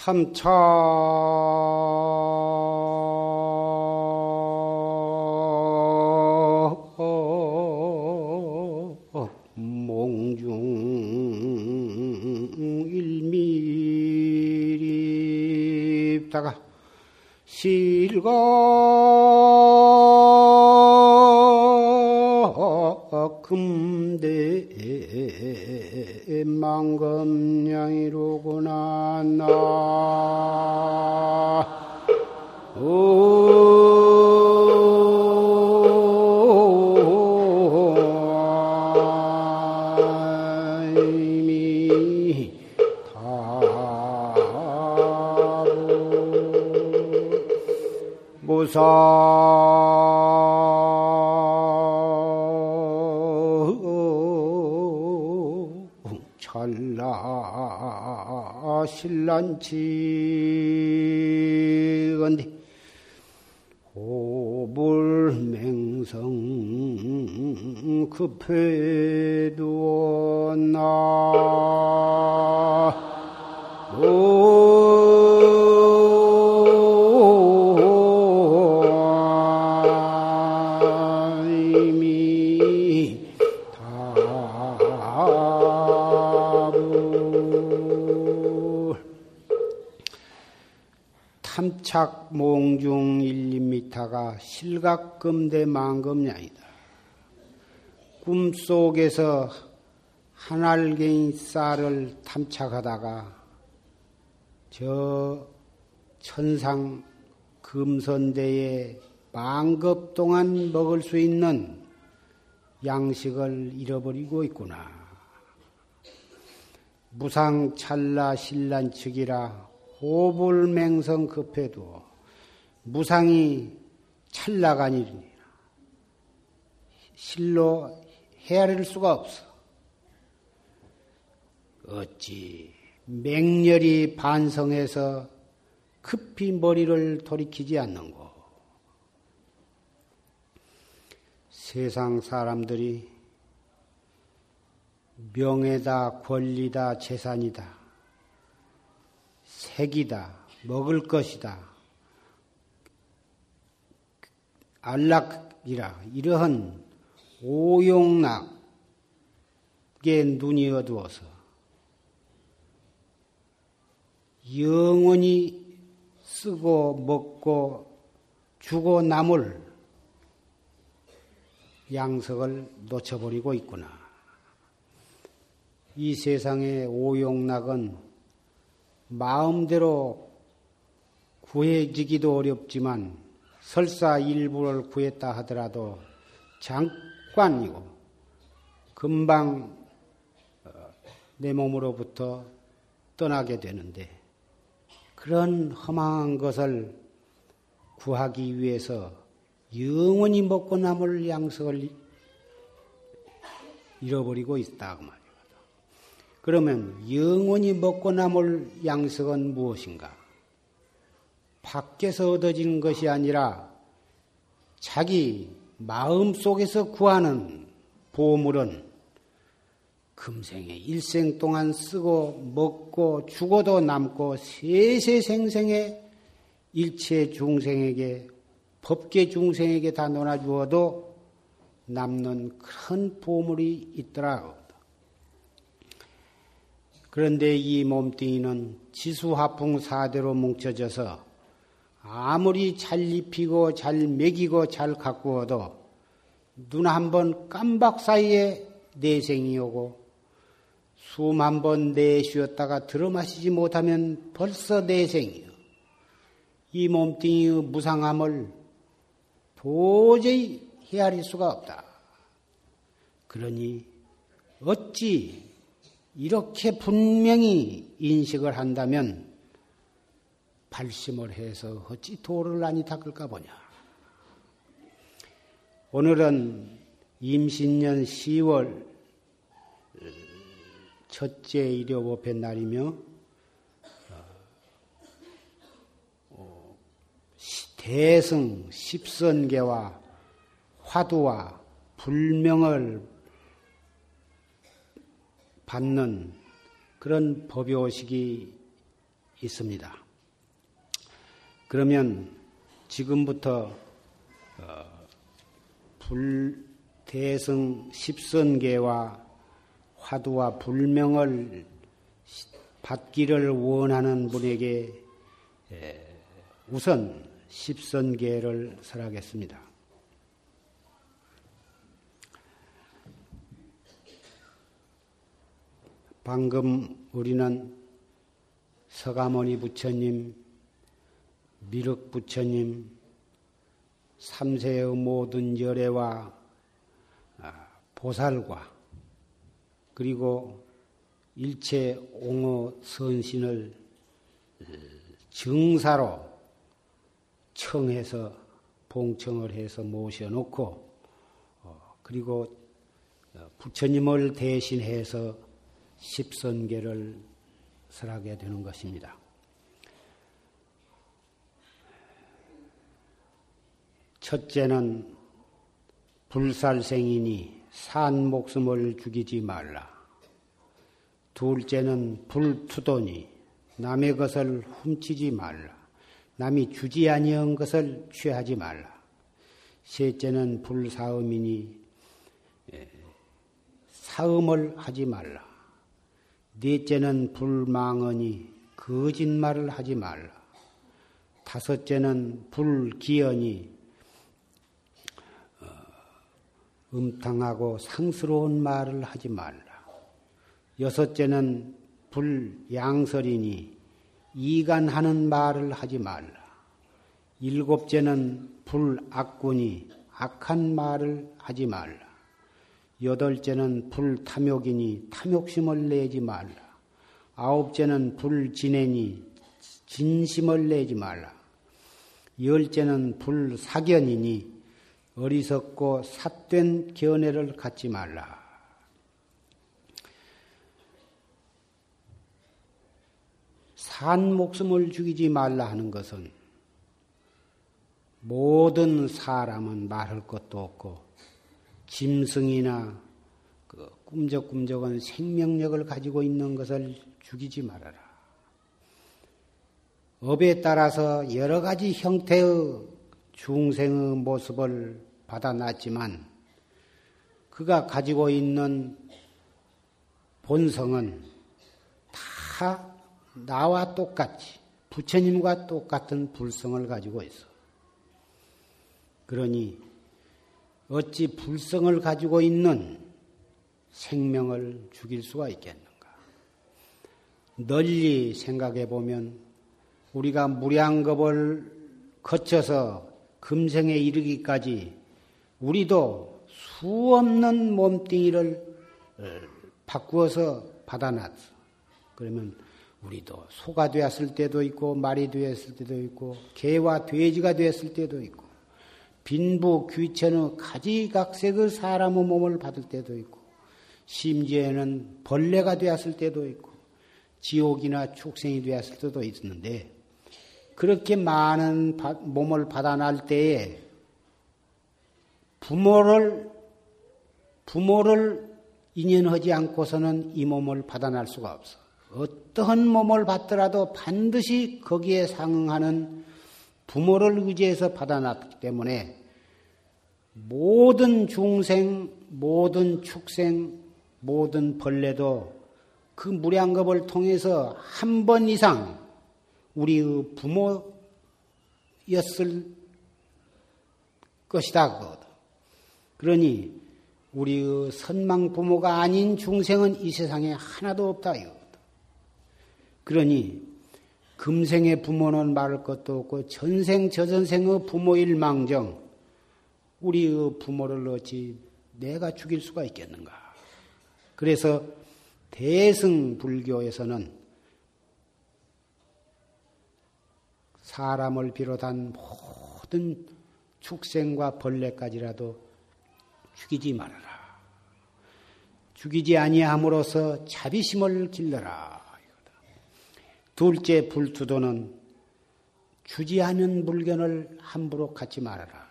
탐차. 실거 금대 망금량이로구나 나. 무사 신란치건디. 호불 맹성 급해도 2미터가 실각금대 만금량이다. 꿈속에서 한 알갱이 쌀을 탐착하다가 저 천상 금선대에 만급 동안 먹을 수 있는 양식을 잃어버리고 있구나. 무상 찰나 신란 측이라 호불맹성 급해도 무상이 찰나가 아니니라. 실로 헤아릴 수가 없어. 어찌 맹렬히 반성해서 급히 머리를 돌이키지 않는고. 세상 사람들이 명예다, 권리다, 재산이다, 색이다, 먹을 것이다, 안락이라 이러한 오용락에 눈이 어두워서 영원히 쓰고 먹고 주고 남을 양석을 놓쳐버리고 있구나. 이 세상의 오용락은 마음대로 구해지기도 어렵지만 설사 일부를 구했다 하더라도 잠깐이고 금방 어, 내 몸으로부터 떠나게 되는데 그런 험한 것을 구하기 위해서 영원히 먹고 남을 양석을 잃어버리고 있다 그 말이거든. 그러면 영원히 먹고 남을 양석은 무엇인가? 밖에서 얻어지는 것이 아니라 자기 마음 속에서 구하는 보물은 금생에 일생 동안 쓰고 먹고 죽어도 남고 세세생생에 일체 중생에게 법계 중생에게 다 논아주어도 남는 큰 보물이 있더라. 그런데 이 몸뚱이는 지수화풍 사대로 뭉쳐져서 아무리 잘 입히고 잘 먹이고 잘 가꾸어도 눈 한 번 깜박 사이에 내생이 오고 숨 한 번 내쉬었다가 들어마시지 못하면 벌써 내생이요. 이 몸뚱이의 무상함을 도저히 헤아릴 수가 없다. 그러니 어찌 이렇게 분명히 인식을 한다면 발심을 해서 어찌 도를 아니 닦을까 보냐. 오늘은 임신년 10월 첫째 일요법의 날이며 어, 대승 십선계와 화두와 불명을 받는 그런 법요식이 있습니다. 그러면 지금부터 어, 불대승 십선계와 화두와 불명을 받기를 원하는 분에게 우선 십선계를 설하겠습니다. 방금 우리는 서가모니 부처님, 미륵 부처님, 삼세의 모든 열애와 아, 보살과 그리고 일체 옹호 선신을 증사로 청해서 봉청을 해서 모셔놓고 어, 그리고 부처님을 대신해서 십선계를 설하게 되는 것입니다. 첫째는 불살생이니 산 목숨을 죽이지 말라. 둘째는 불투도니 남의 것을 훔치지 말라. 남이 주지 아니한 것을 취하지 말라. 셋째는 불사음이니 사음을 하지 말라. 넷째는 불망언이 거짓말을 하지 말라. 다섯째는 불기언이 어, 음탕하고 상스러운 말을 하지 말라. 여섯째는 불양설이니 이간하는 말을 하지 말라. 일곱째는 불악군이 악한 말을 하지 말라. 여덟째는 불탐욕이니 탐욕심을 내지 말라. 아홉째는 불진애니 진심을 내지 말라. 열째는 불사견이니 어리석고 삿된 견해를 갖지 말라. 산 목숨을 죽이지 말라 하는 것은 모든 사람은 말할 것도 없고 짐승이나 그 꿈적꿈적한 생명력을 가지고 있는 것을 죽이지 말아라. 업에 따라서 여러 가지 형태의 중생의 모습을 받아놨지만 그가 가지고 있는 본성은 다 나와 똑같이 부처님과 똑같은 불성을 가지고 있어. 그러니 어찌 불성을 가지고 있는 생명을 죽일 수가 있겠는가? 널리 생각해 보면 우리가 무량겁을 거쳐서 금생에 이르기까지 우리도 수없는 몸뚱이를 어, 바꾸어서 받아놨어. 그러면 우리도 소가 되었을 때도 있고 말이 되었을 때도 있고 개와 돼지가 되었을 때도 있고 빈부 귀천의 가지각색의 사람의 몸을 받을 때도 있고 심지어는 벌레가 되었을 때도 있고 지옥이나 축생이 되었을 때도 있었는데 그렇게 많은 몸을 받아날 때에 부모를 부모를 인연하지 않고서는 이 몸을 받아날 수가 없어. 어떠한 몸을 받더라도 반드시 거기에 상응하는 부모를 의지해서 받아놨기 때문에 모든 중생, 모든 축생, 모든 벌레도 그 무량겁을 통해서 한 번 이상 우리의 부모였을 것이다. 그러니 우리의 선망 부모가 아닌 중생은 이 세상에 하나도 없다. 그러니 금생의 부모는 말할 것도 없고 전생 저전생의 부모일 망정 우리의 부모를 어찌 내가 죽일 수가 있겠는가? 그래서 대승 불교에서는 사람을 비롯한 모든 축생과 벌레까지라도 죽이지 말아라. 죽이지 아니함으로써 자비심을 길러라. 둘째 불투도는 주지 않은 물건을 함부로 갖지 말아라.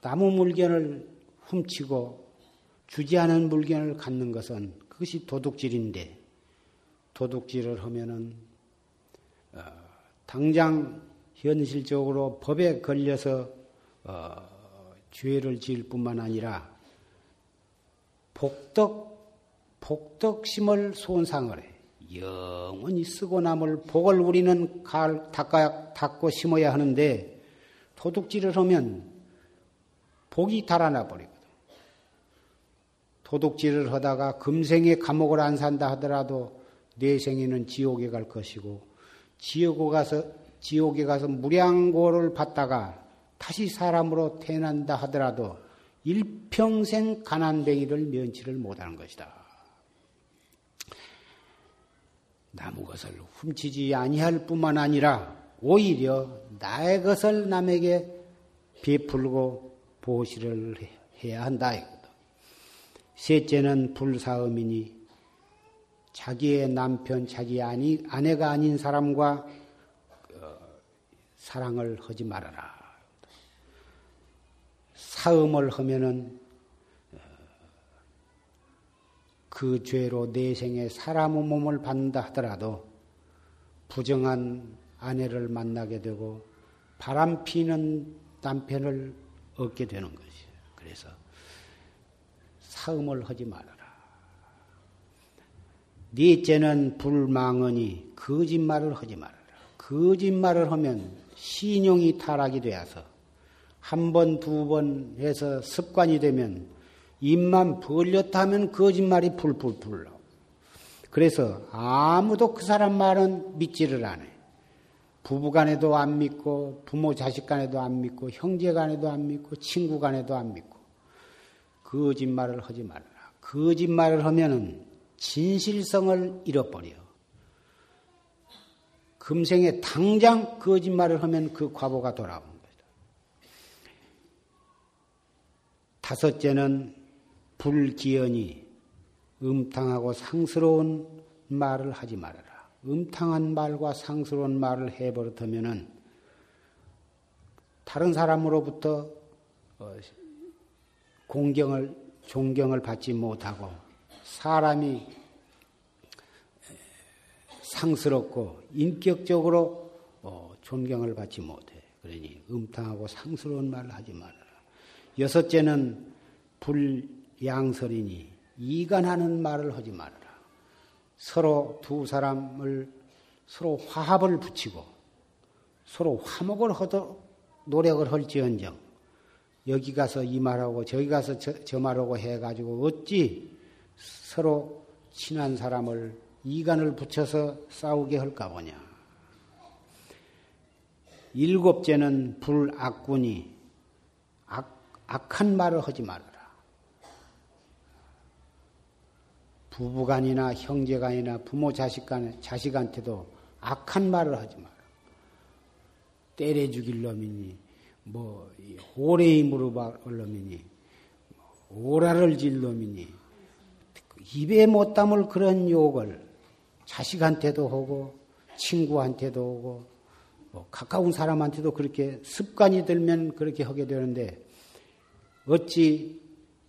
나무 물건을 훔치고 주지 않은 물건을 갖는 것은 그것이 도둑질인데 도둑질을 하면은 어, 당장 현실적으로 법에 걸려서 어, 죄를 지을 뿐만 아니라 복덕 복덕심을 손상을 해. 영원히 쓰고 남을 복을 우리는 갈 닦아 닦고 심어야 하는데 도둑질을 하면 복이 달아나 버리거든. 도둑질을 하다가 금생에 감옥을 안 산다 하더라도 내생에는 지옥에 갈 것이고 지옥에 가서 지옥에 가서 무량고를 받다가 다시 사람으로 태어난다 하더라도 일평생 가난뱅이를 면치를 못하는 것이다. 남의 것을 훔치지 아니할 뿐만 아니라 오히려 나의 것을 남에게 베풀고 보시를 해야 한다. 셋째는 불사음이니 자기의 남편, 자기 아니, 아내가 아닌 사람과 어, 사랑을 하지 말아라. 사음을 하면은 어, 그 죄로 내생에 사람의 몸을 받는다 하더라도 부정한 아내를 만나게 되고 바람 피는 남편을 얻게 되는 것이에요. 그래서 사음을 하지 말아라. 넷째는 불망언이 거짓말을 하지 말아라. 거짓말을 하면 신용이 타락이 되어서 한 번, 두 번 해서 습관이 되면 입만 벌렸다 하면 거짓말이 풀풀풀 나오. 그래서 아무도 그 사람 말은 믿지를 않아. 부부 간에도 안 믿고, 부모 자식 간에도 안 믿고, 형제 간에도 안 믿고, 친구 간에도 안 믿고. 거짓말을 하지 말아라. 거짓말을 하면은 진실성을 잃어버려. 금생에 당장 거짓말을 하면 그 과보가 돌아오는 거다. 다섯째는 불기연이 음탕하고 상스러운 말을 하지 말아라. 음탕한 말과 상스러운 말을 해버릇하면은 다른 사람으로부터 어, 공경을, 존경을 받지 못하고 사람이 상스럽고 인격적으로 어, 존경을 받지 못해. 그러니 음탕하고 상스러운 말을 하지 말아라. 여섯째는 불양설이니 이간하는 말을 하지 말아라. 서로 두 사람을 서로 화합을 붙이고 서로 화목을 하도록 노력을 할지언정 여기 가서 이 말하고 저기 가서 저, 저 말하고 해가지고 어찌 서로 친한 사람을 이간을 붙여서 싸우게 할까 보냐. 일곱째는 불악군이 악, 악한 말을 하지 말아라. 부부간이나 형제간이나 부모 자식간 자식한테도 악한 말을 하지 마라. 때려 죽일 놈이니 뭐 호래이 무릎을 놈이니 오라를 질 놈이니 입에 못 담을 그런 욕을 자식한테도 하고 친구한테도 하고 뭐 가까운 사람한테도 그렇게 습관이 들면 그렇게 하게 되는데 어찌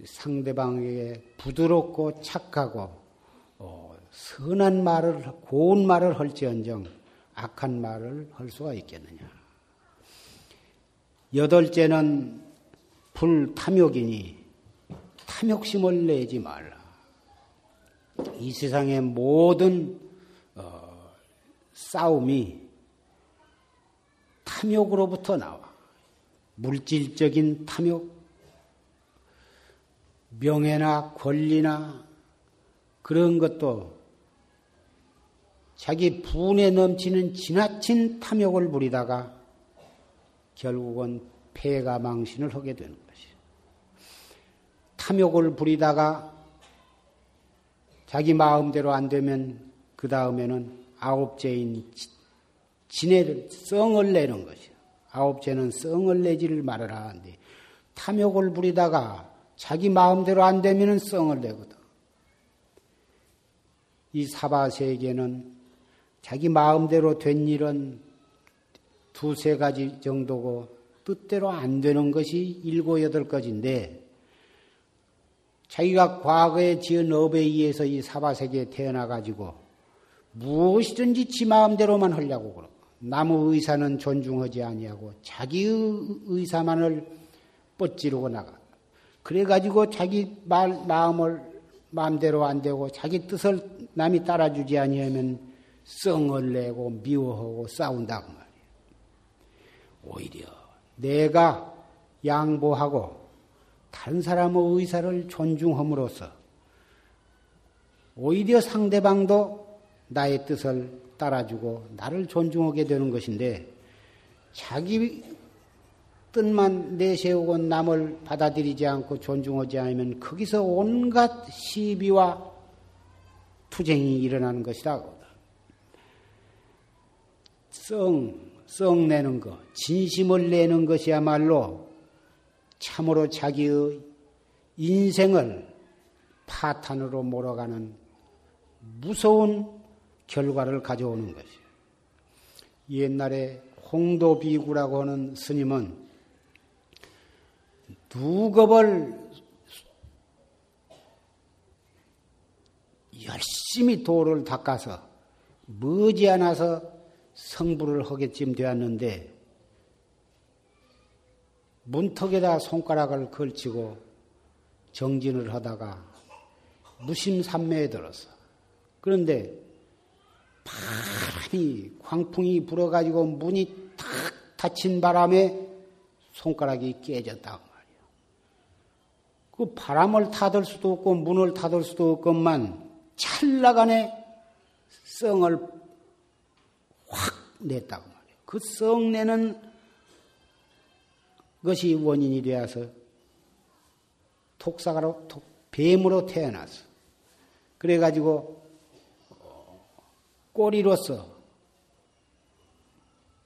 상대방에게 부드럽고 착하고 어, 선한 말을 고운 말을 할지언정 악한 말을 할 수가 있겠느냐? 여덟째는 불탐욕이니 탐욕심을 내지 말라. 이 세상의 모든 어, 싸움이 탐욕으로부터 나와. 물질적인 탐욕, 명예나 권리나 그런 것도 자기 분에 넘치는 지나친 탐욕을 부리다가 결국은 폐가 망신을 하게 되는 것이에요. 탐욕을 부리다가 자기 마음대로 안 되면 그 다음에는 아홉째인 진해를 썽을 내는 것이요. 아홉째는 썽을 내지를 말아라 하는데 탐욕을 부리다가 자기 마음대로 안 되면은 썽을 내거든. 이 사바 세계는 자기 마음대로 된 일은 두세 가지 정도고 뜻대로 안 되는 것이 일곱 여덟 가지인데 자기가 과거에 지은 업에 의해서 이 사바 세계에 태어나 가지고 무엇이든지 지 마음대로만 하려고 그러. 남의 의사는 존중하지 아니하고 자기의 의사만을 뻗지르고 나가. 그래가지고 자기 말 마음을 마음대로 안 되고 자기 뜻을 남이 따라주지 아니하면 썽을 내고 미워하고 싸운다고 말이에요. 오히려 내가 양보하고 다른 사람의 의사를 존중함으로써 오히려 상대방도 나의 뜻을 따라주고 나를 존중하게 되는 것인데 자기 뜻만 내세우고 남을 받아들이지 않고 존중하지 않으면 거기서 온갖 시비와 투쟁이 일어나는 것이다. 썽, 썽 내는 것, 진심을 내는 것이야말로 참으로 자기의 인생을 파탄으로 몰아가는 무서운 결과를 가져오는 것이에요. 옛날에 홍도비구라고 하는 스님은 두 겁을 열심히 돌을 닦아서 머지않아서 성불을 하게쯤 되었는데 문턱에다 손가락을 걸치고 정진을 하다가 무심삼매에 들었어. 그런데 바람이 광풍이 불어가지고 문이 탁 닫힌 바람에 손가락이 깨졌다고. 그 바람을 타들 수도 없고 문을 타들 수도 없건만 찰나간에 썽을 확 냈다고 말이야. 그썽 내는 것이 원인이 되어서 톡사가로 뱀으로 태어났어. 그래가지고 꼬리로서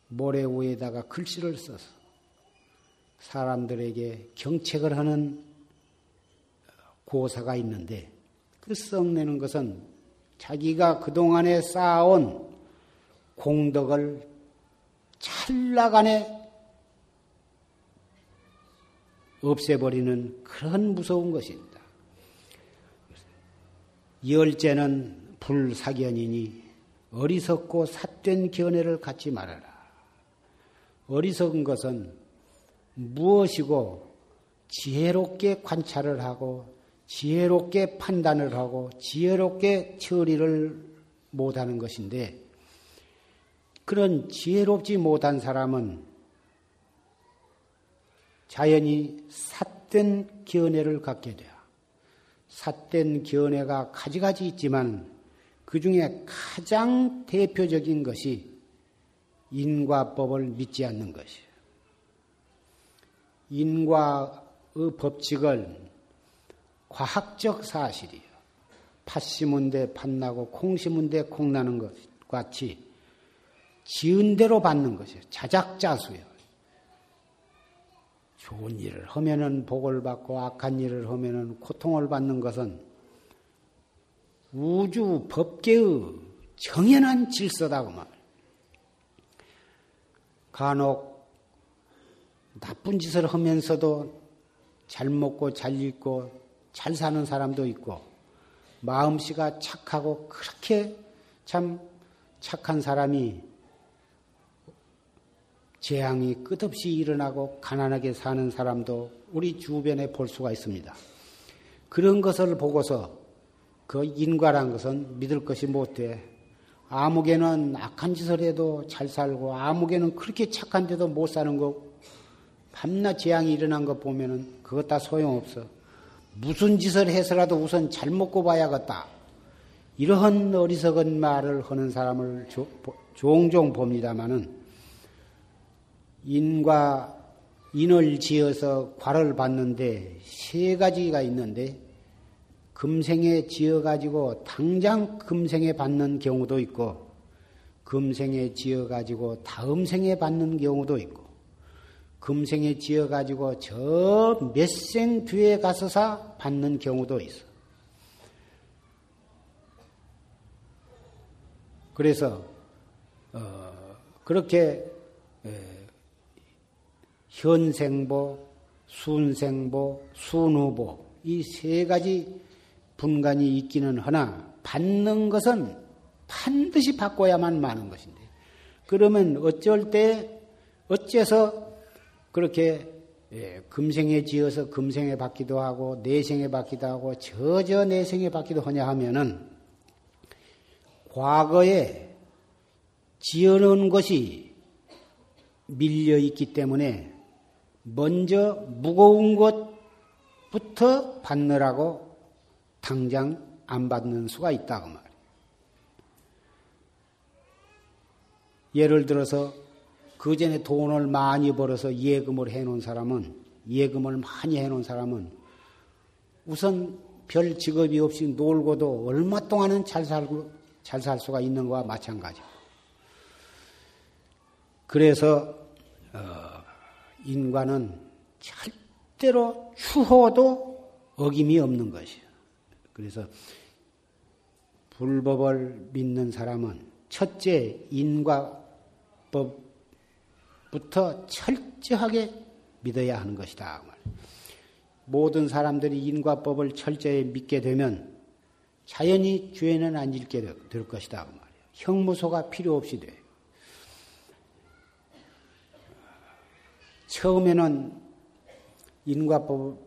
모래 위에다가 글씨를 써서 사람들에게 경책을 하는 고사가 있는데 그 썩내는 것은 자기가 그동안에 쌓아온 공덕을 찰나간에 없애버리는 그런 무서운 것입니다. 열째는 불사견이니 어리석고 삿된 견해를 갖지 말아라. 어리석은 것은 무엇이고 지혜롭게 관찰을 하고 지혜롭게 판단을 하고 지혜롭게 처리를 못하는 것인데 그런 지혜롭지 못한 사람은 자연히 삿된 견해를 갖게 돼요. 삿된 견해가 가지가지 있지만 그 중에 가장 대표적인 것이 인과법을 믿지 않는 것이에요. 인과의 법칙을 과학적 사실이에요. 팥 심은 데 팥나고 콩 심은 데 콩 나는 것 같이 지은 대로 받는 것이에요. 자작자수예요. 좋은 일을 하면은 복을 받고 악한 일을 하면은 고통을 받는 것은 우주 법계의 정연한 질서다고 말. 간혹 나쁜 짓을 하면서도 잘 먹고 잘 입고 잘 사는 사람도 있고 마음씨가 착하고 그렇게 참 착한 사람이 재앙이 끝없이 일어나고 가난하게 사는 사람도 우리 주변에 볼 수가 있습니다. 그런 것을 보고서 그 인과란 것은 믿을 것이 못돼. 아무개는 악한 짓을 해도 잘 살고 아무개는 그렇게 착한데도 못 사는 거 밤낮 재앙이 일어난 거 보면은 그것 다 소용없어. 무슨 짓을 해서라도 우선 잘 먹고 봐야겠다. 이러한 어리석은 말을 하는 사람을 조, 종종 봅니다마는 인과 인을 지어서 과를 받는데 세 가지가 있는데 금생에 지어가지고 당장 금생에 받는 경우도 있고, 금생에 지어가지고 다음 생에 받는 경우도 있고, 금생에 지어가지고 저 몇 생 뒤에 가서사 받는 경우도 있어. 그래서, 어, 그렇게, 에, 현생보, 순생보, 순후보, 이 세 가지 분간이 있기는 하나 받는 것은 반드시 바꿔야만 마는 것인데 그러면 어쩔 때 어째서 그렇게 예, 금생에 지어서 금생에 받기도 하고 내생에 받기도 하고 저저 내생에 받기도 하냐 하면은 과거에 지어놓은 것이 밀려 있기 때문에 먼저 무거운 것부터 받느라고 당장 안 받는 수가 있다고 그 말이에요. 예를 들어서 그 전에 돈을 많이 벌어서 예금을 해놓은 사람은 예금을 많이 해놓은 사람은 우선 별 직업이 없이 놀고도 얼마 동안은 잘 살고 잘 살 수가 있는 거와 마찬가지고. 그래서 어, 인간은 절대로 추호도 어김이 없는 것이에요. 그래서 불법을 믿는 사람은 첫째 인과법 부터 철저하게 믿어야 하는 것이다. 모든 사람들이 인과법을 철저히 믿게 되면 자연히 죄는 안 짓게 될 것이다. 형무소가 필요 없이 돼. 처음에는 인과법,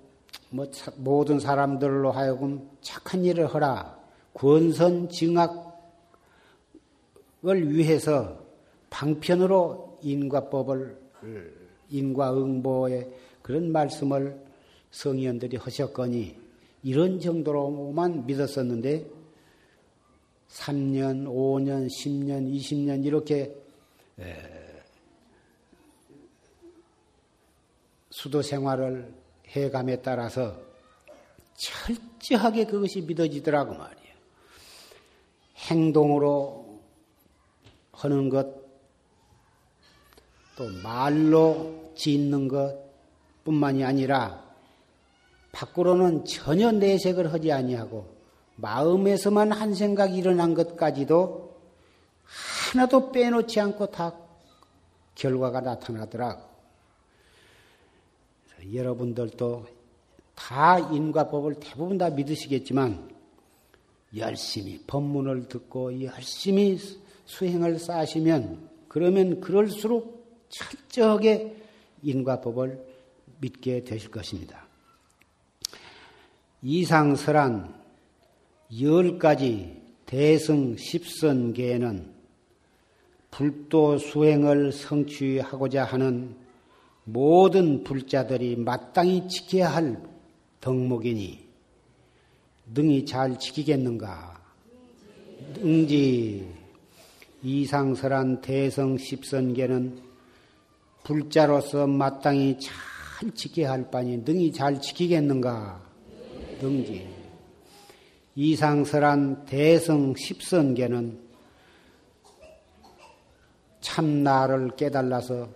뭐, 모든 사람들로 하여금 착한 일을 하라. 권선 증악을 위해서 방편으로 인과법을 인과응보의 그런 말씀을 성의원들이 하셨거니 이런 정도로만 믿었었는데 3년, 5년, 10년, 20년 이렇게 수도 생활을 해감에 따라서 철저하게 그것이 믿어지더라고 말이에요. 행동으로 하는 것, 또 말로 짓는 것 뿐만이 아니라 밖으로는 전혀 내색을 하지 아니하고 마음에서만 한 생각이 일어난 것까지도 하나도 빼놓지 않고 다 결과가 나타나더라. 여러분들도 다 인과법을 대부분 다 믿으시겠지만 열심히 법문을 듣고 열심히 수행을 쌓으시면 그러면 그럴수록 철저하게 인과 법을 믿게 되실 것입니다. 이상설한 열 가지 대승 십선계에는 불도 수행을 성취하고자 하는 모든 불자들이 마땅히 지켜야 할 덕목이니 능히 잘 지키겠는가? 응지 이상설한 대성 십선계는 불자로서 마땅히 잘 지켜야 할 바니 능히 잘 지키겠는가? 능지. 이상설한 대성 십선계는 참나를 깨달아서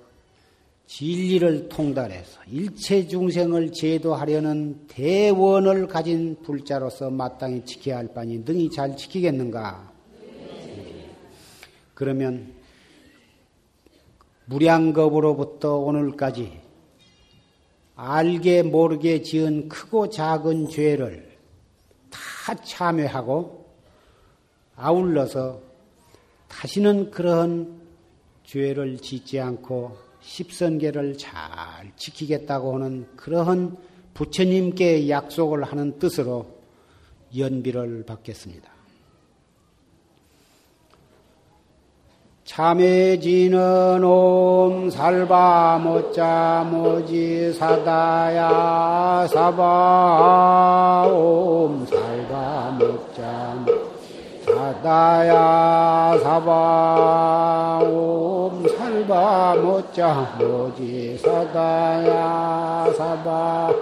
진리를 통달해서 일체 중생을 제도하려는 대원을 가진 불자로서 마땅히 지켜야 할 바니 능히 잘 지키겠는가? 그러면 무량겁으로부터 오늘까지 알게 모르게 지은 크고 작은 죄를 다 참회하고 아울러서 다시는 그런 죄를 짓지 않고 십선계를 잘 지키겠다고 하는 그러한 부처님께 약속을 하는 뜻으로 연비를 받겠습니다. 참해지는 옴 살바 모자 모지 사다야 사바 옴 살바 모자 사다야 사바 옴 살바 모자 모지 사다야 사바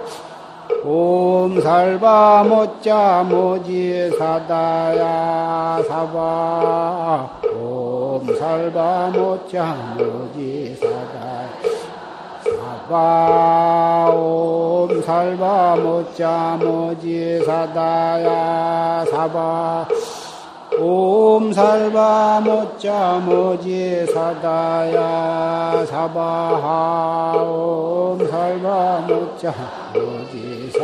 옴 살바 모자 모지 사다야 사바. 옴 살바 모자 모지 사다 사바. 옴 살바 모자 모지 사다야 사바. 옴 살바 모자 모지 사다야 사바하 옴 살바 모자 모지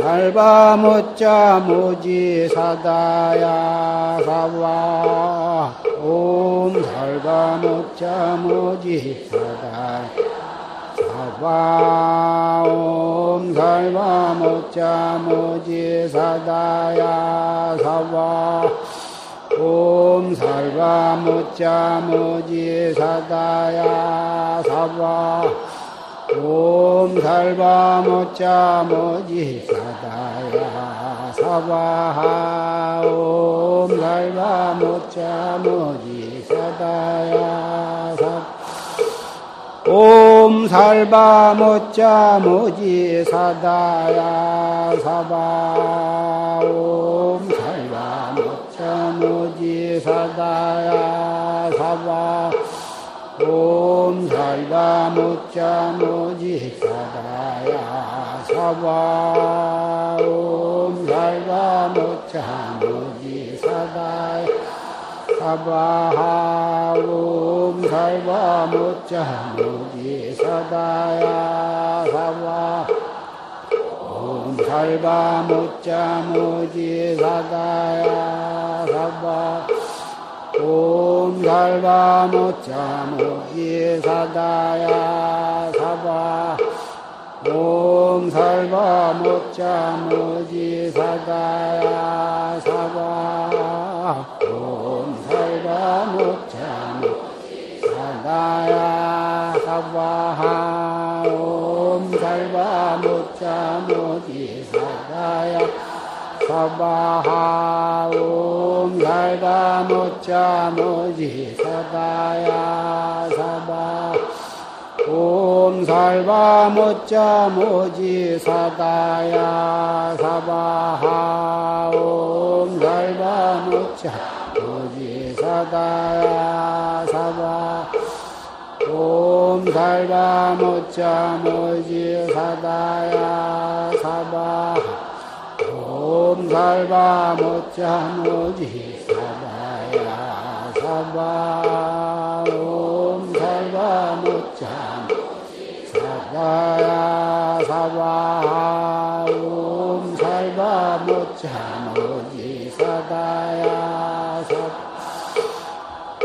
살바 모자 모지 사다야 사바 옴 살바 모자 모지 사다 사바 옴 살바 모자 모지 사다야 사바 옴 살바 모자 모지 사다야 사바 옴 살바 모자 모지 사다야 사바하 옴 살바 모자 모지 사다야 사 옴 살바 모자 모지 사다야 사바 옴 살바 모자 모지 사다야 사바 옴 살바 모자 모지 사다야 사바 옴 살바 모자 모지 사다야 사바하 옴 살바 모자 모지 사다야 사바 옴 살바 모자 모지 사다야 사바 옴 살바 모자 모지 사다야 사바. 옴 살바 모자 모지 사다야 사바. 옴 살바 모자 모지 사다야 사바. 옴 살바 모자 모지 사다야 사바하 옴 살바 모자 모지 사다야 사바. 옴 살바 모자 모지 사다야 사바하 옴 살바 모자 모지 사다야 사바. 옴 살바 모자 모지 사다야 사바 옴 살바 모자 모지 사바야. 사바 옴 살바 모자 사바야. 사바 옴 살바 모자 모지 사다야.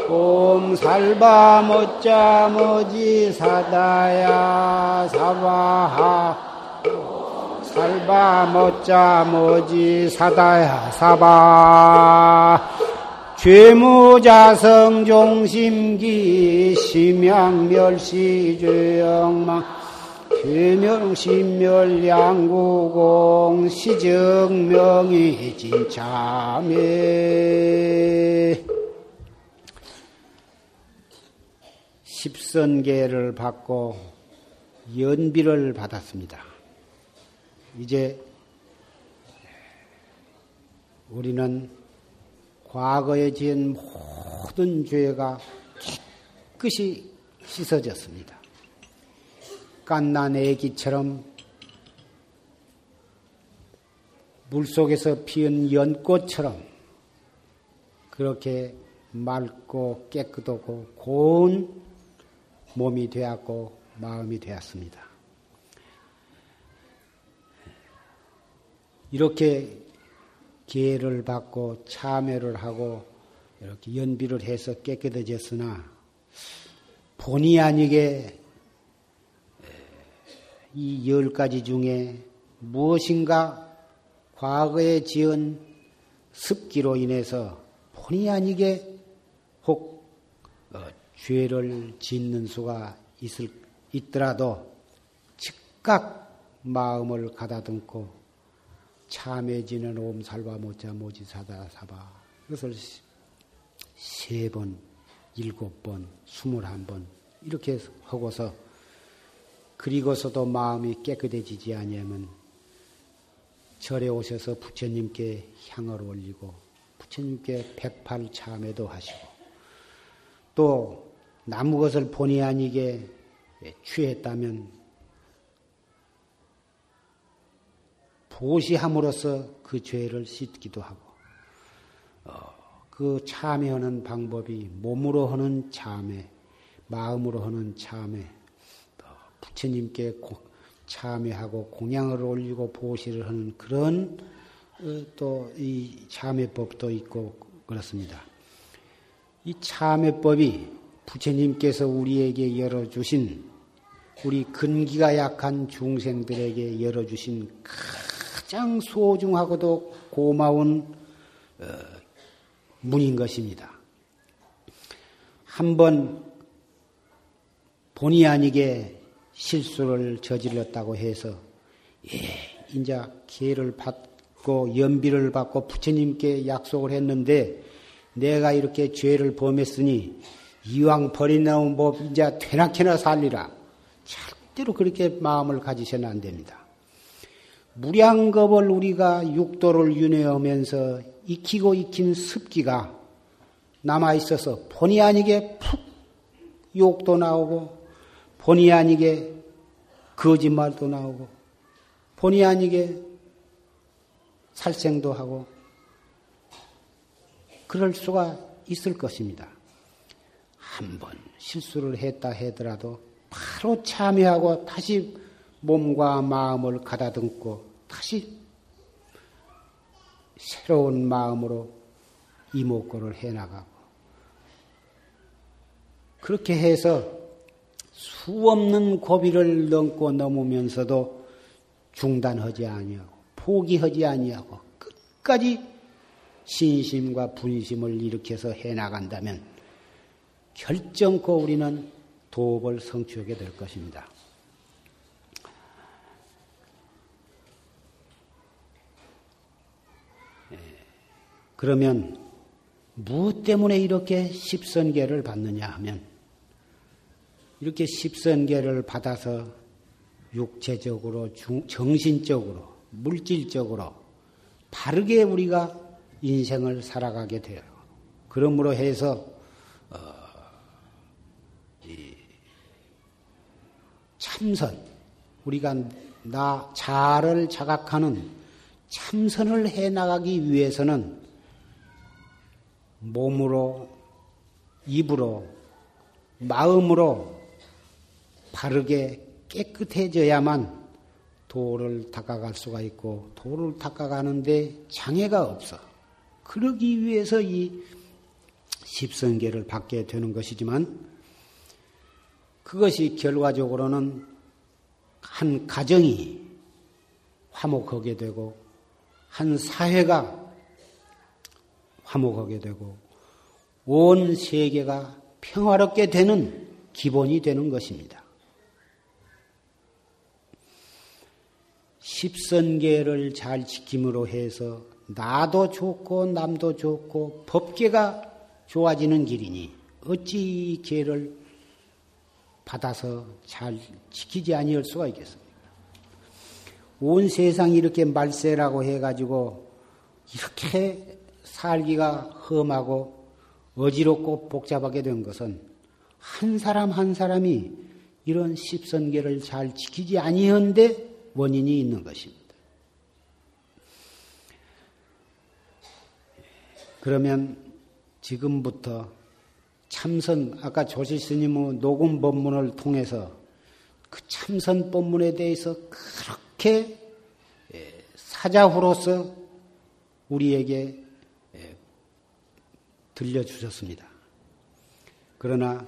옴 살바 모자 모지 사다야. 사바하 살바 모자 모지 사다야 사바. 죄무자성 종심기 심양멸시 죄영망. 죄명심멸 양구공 시정명이 진참에. 십선계를 받고 연비를 받았습니다. 이제 우리는 과거에 지은 모든 죄가 깨끗이 씻어졌습니다. 깐난 애기처럼 물속에서 피은 연꽃처럼 그렇게 맑고 깨끗하고 고운 몸이 되었고 마음이 되었습니다. 이렇게 기회를 받고 참여를 하고 이렇게 연비를 해서 깨끗해졌으나 본의 아니게 이 열 가지 중에 무엇인가 과거에 지은 습기로 인해서 본의 아니게 혹 어, 죄를 짓는 수가 있을, 있더라도 즉각 마음을 가다듬고 참해지는 옴살바 모자 모지 사다 사바. 이것을 세 번, 일곱 번, 스물한 번 이렇게 하고서 그리고서도 마음이 깨끗해지지 아니하면 절에 오셔서 부처님께 향을 올리고 부처님께 백팔 참회도 하시고 또 나무 것을 본의 아니게 취했다면 보시함으로써 그 죄를 씻기도 하고 어, 그 참여하는 방법이 몸으로 하는 참회, 마음으로 하는 참회, 부처님께 참회하고 공양을 올리고 보시를 하는 그런 어, 또이 참회법도 있고 그렇습니다. 이 참회법이 부처님께서 우리에게 열어주신 우리 근기가 약한 중생들에게 열어주신 가장 소중하고도 고마운 어, 문인 것입니다. 한번 본의 아니게 실수를 저질렀다고 해서 예, 이제 기회를 받고 연비를 받고 부처님께 약속을 했는데 내가 이렇게 죄를 범했으니 이왕 버리나면 뭐 이제 되나케나 살리라. 절대로 그렇게 마음을 가지셔는 안 됩니다. 무량겁을 우리가 육도를 윤회하면서 익히고 익힌 습기가 남아 있어서 본의 아니게 푹 욕도 나오고 본의 아니게 거짓말도 나오고 본의 아니게 살생도 하고 그럴 수가 있을 것입니다. 한 번 실수를 했다 하더라도 바로 참여하고 다시 몸과 마음을 가다듬고 다시 새로운 마음으로 이목구를 해나가고 그렇게 해서 수없는 고비를 넘고 넘으면서도 중단하지 아니하고 포기하지 아니하고 끝까지 신심과 분심을 일으켜서 해나간다면 결정코 우리는 도업을 성취하게 될 것입니다. 그러면 무엇 때문에 이렇게 십선계를 받느냐 하면 이렇게 십선계를 받아서 육체적으로 정신적으로 물질적으로 바르게 우리가 인생을 살아가게 돼요. 그러므로 해서 어, 참선 우리가 나 자를 자각하는 참선을 해 나가기 위해서는 몸으로, 입으로, 마음으로 바르게 깨끗해져야만 도를 닦아갈 수가 있고 도를 닦아가는데 장애가 없어. 그러기 위해서 이 십선계를 받게 되는 것이지만 그것이 결과적으로는 한 가정이 화목하게 되고 한 사회가 화목하게 되고 온 세계가 평화롭게 되는 기본이 되는 것입니다. 십선계를 잘 지킴으로 해서 나도 좋고 남도 좋고 법계가 좋아지는 길이니 어찌 이 계를 받아서 잘 지키지 아니할 수가 있겠습니까? 온 세상이 이렇게 말세라고 해가지고 이렇게 살기가 험하고 어지럽고 복잡하게 된 것은 한 사람 한 사람이 이런 십선계를 잘 지키지 아니한데 원인이 있는 것입니다. 그러면 지금부터 참선 아까 조실 스님의 녹음 법문을 통해서 그 참선 법문에 대해서 그렇게 사자후로서 우리에게 들려주셨습니다. 그러나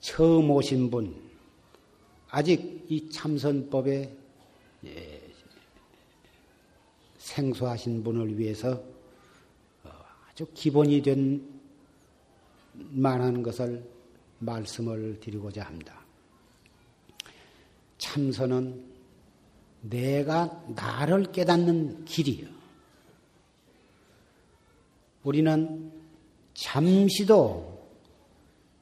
처음 오신 분, 아직 이 참선법에 예, 생소하신 분을 위해서 어, 아주 기본이 된 만한 것을 말씀을 드리고자 합니다. 참선은 내가 나를 깨닫는 길이요. 우리는 잠시도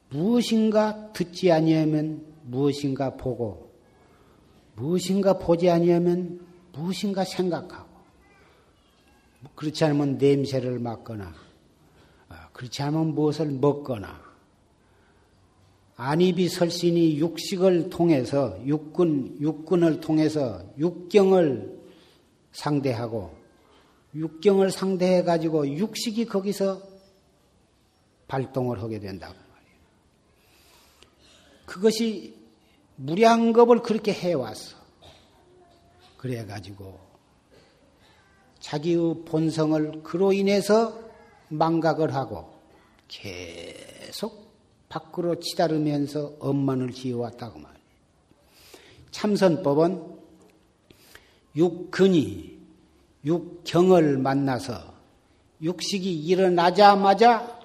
무엇인가 듣지 아니하면 무엇인가 보고 무엇인가 보지 아니하면 무엇인가 생각하고 그렇지 않으면 냄새를 맡거나 아, 그렇지 않으면 무엇을 먹거나 안입이 설신이 육식을 통해서 육군 육군을 통해서 육경을 상대하고 육경을 상대해 가지고 육식이 거기서 발동을 하게 된다고 말이에요. 그것이 무량겁을 그렇게 해왔어. 그래 가지고 자기의 본성을 그로 인해서 망각을 하고 계속 밖으로 치다르면서 엄만을 지어왔다고 말이에요. 참선법은 육근이 육경을 만나서 육식이 일어나자마자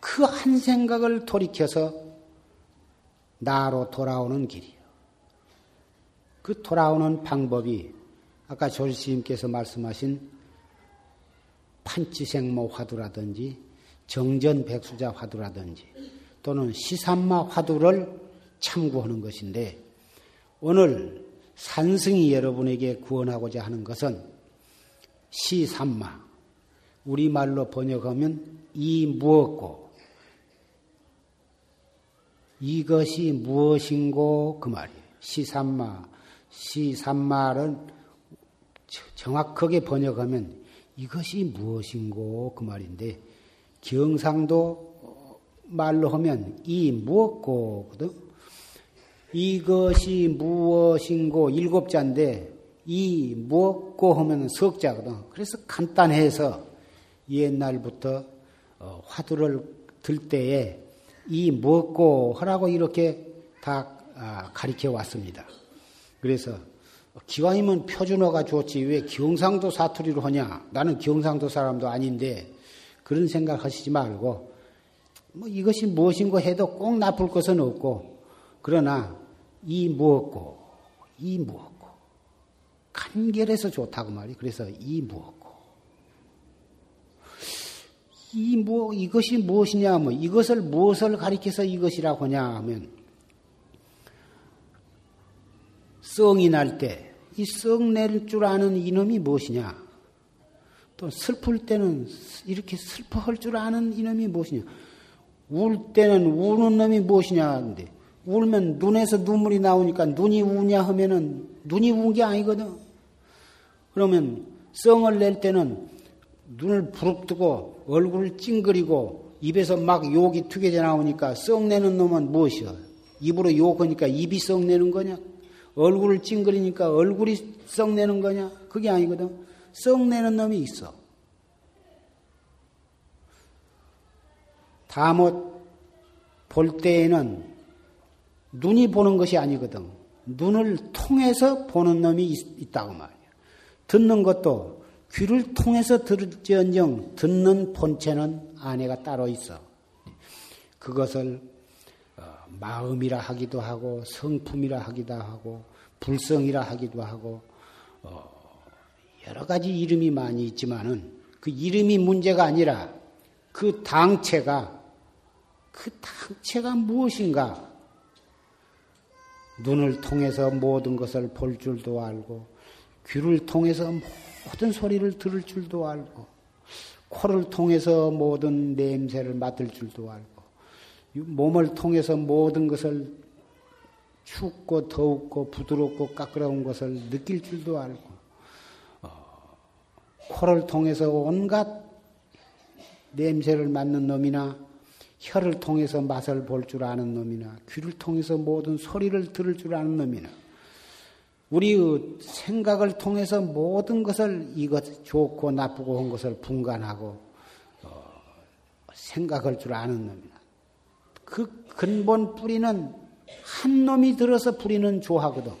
그 한 생각을 돌이켜서 나로 돌아오는 길이에요. 그 돌아오는 방법이 아까 조지스님께서 말씀하신 판치생모 화두라든지 정전백수자 화두라든지 또는 시산마 화두를 참고하는 것인데 오늘 산승이 여러분에게 구원하고자 하는 것은 시산마 우리말로 번역하면 이 무엇고 이것이 무엇인고 그 말이에요. 시산마 시산마는 정확하게 번역하면 이것이 무엇인고 그 말인데 경상도 말로 하면 이 무엇고거든. 이것이 무엇인고 일곱 자인데 이 무엇고 하면 석자거든. 그래서 간단해서 옛날부터 어, 화두를 들 때에 이 무엇고 하라고 이렇게 다 아, 가리켜 왔습니다. 그래서 기왕이면 표준어가 좋지 왜 경상도 사투리로 하냐? 나는 경상도 사람도 아닌데 그런 생각 하시지 말고 뭐 이것이 무엇인고 해도 꼭 나쁠 것은 없고 그러나 이 무엇고 이 무엇고 간결해서 좋다고 말이. 그래서 이 무엇고? 이 뭐 이것이 무엇이냐 하면 뭐 이것을 무엇을 가리켜서 이것이라고 하냐 하면 썽이 날 때 이 썽 낼 줄 아는 이놈이 무엇이냐? 또 슬플 때는 이렇게 슬퍼할 줄 아는 이놈이 무엇이냐? 울 때는 우는 놈이 무엇이냐 하는데 울면 눈에서 눈물이 나오니까 눈이 우냐 하면은 눈이 운 게 아니거든. 그러면 썽을 낼 때는 눈을 부릅뜨고 얼굴을 찡그리고 입에서 막 욕이 튀겨져 나오니까 썽 내는 놈은 무엇이야? 입으로 욕하니까 입이 썽 내는 거냐? 얼굴을 찡그리니까 얼굴이 썩 내는 거냐? 그게 아니거든. 썩 내는 놈이 있어. 다못 볼 때에는 눈이 보는 것이 아니거든. 눈을 통해서 보는 놈이 있, 다고 말이야. 듣는 것도 귀를 통해서 들을지언정 듣는 본체는 아내가 따로 있어. 그것을 어, 마음이라 하기도 하고 성품이라 하기도 하고 불성이라 하기도 하고 어, 여러 가지 이름이 많이 있지만은 그 이름이 문제가 아니라 그 당체가 그 당체가 무엇인가? 눈을 통해서 모든 것을 볼 줄도 알고, 귀를 통해서 모든 소리를 들을 줄도 알고, 코를 통해서 모든 냄새를 맡을 줄도 알고, 몸을 통해서 모든 것을 춥고 더웁고 부드럽고 까끄러운 것을 느낄 줄도 알고, 어, 코를 통해서 온갖 냄새를 맡는 놈이나 혀를 통해서 맛을 볼 줄 아는 놈이나 귀를 통해서 모든 소리를 들을 줄 아는 놈이나 우리의 생각을 통해서 모든 것을 이것 좋고 나쁘고 한 것을 분간하고 어, 생각할 줄 아는 놈이나 그 근본 뿌리는 한 놈이 들어서 뿌리는 조하거든.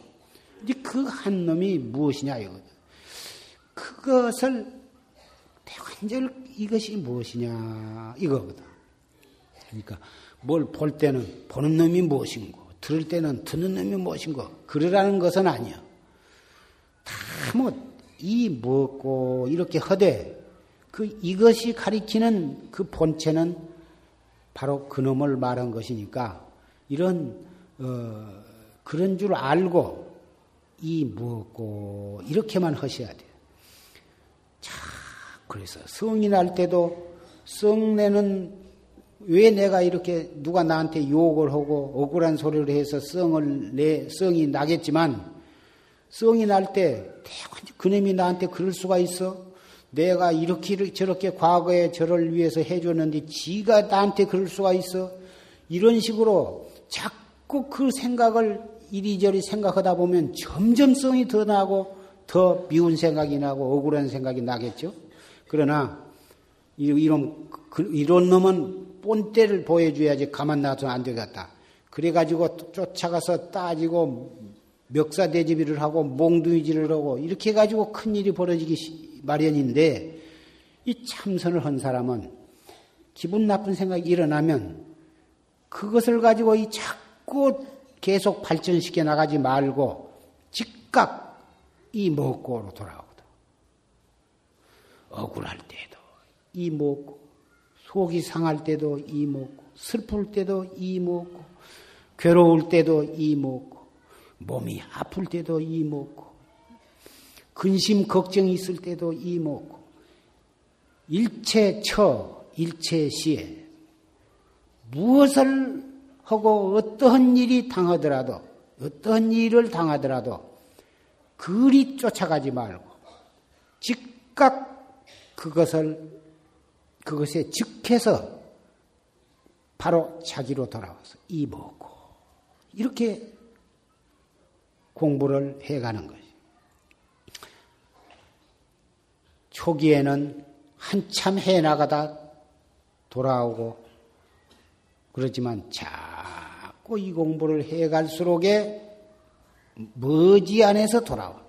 이제 그 한 놈이 무엇이냐 이거든. 그것을 대관절 이것이 무엇이냐 이거거든. 그러니까 뭘 볼 때는 보는 놈이 무엇인고, 들을 때는 듣는 놈이 무엇인고, 그러라는 것은 아니야. 다 뭐, 이 무엇고, 이렇게 허되, 그, 이것이 가리키는 그 본체는 바로 그 놈을 말한 것이니까, 이런, 어, 그런 줄 알고, 이 무엇고, 이렇게만 하셔야 돼요. 자, 그래서 날 때도 성 내는 왜 내가 이렇게 누가 나한테 욕을 하고 억울한 소리를 해서 썽을 내 썽이 나겠지만 썽이 날 때 그놈이 나한테 그럴 수가 있어? 내가 이렇게 저렇게 과거에 저를 위해서 해줬는데 지가 나한테 그럴 수가 있어? 이런 식으로 자꾸 그 생각을 이리저리 생각하다 보면 점점 성이 더 나고 더 미운 생각이 나고 억울한 생각이 나겠죠. 그러나 이런 그, 이런 놈은 본때를 보여줘야지 가만 놔두면 안 되겠다. 그래가지고 쫓아가서 따지고 멱사대지비를 하고 몽둥이질을 하고 이렇게 해가지고 큰일이 벌어지기 마련인데 이 참선을 한 사람은 기분 나쁜 생각이 일어나면 그것을 가지고 이 자꾸 계속 발전시켜 나가지 말고 즉각 이 먹고로 돌아오거든. 억울할 때도 이 먹고 속이 상할 때도 이 먹고 슬플 때도 이 먹고 괴로울 때도 이 먹고 몸이 아플 때도 이 먹고, 근심 걱정이 있을 때도 이 먹고, 일체 처, 일체 시에 무엇을 하고 어떠한 일이 당하더라도, 어떠한 일을 당하더라도 그리 쫓아가지 말고 즉각 그것을 그것에 즉해서 바로 자기로 돌아와서 이 먹고 이렇게 공부를 해가는 것이. 초기에는 한참 해나가다 돌아오고 그렇지만 자꾸 이 공부를 해갈수록에 머지안에서 돌아와.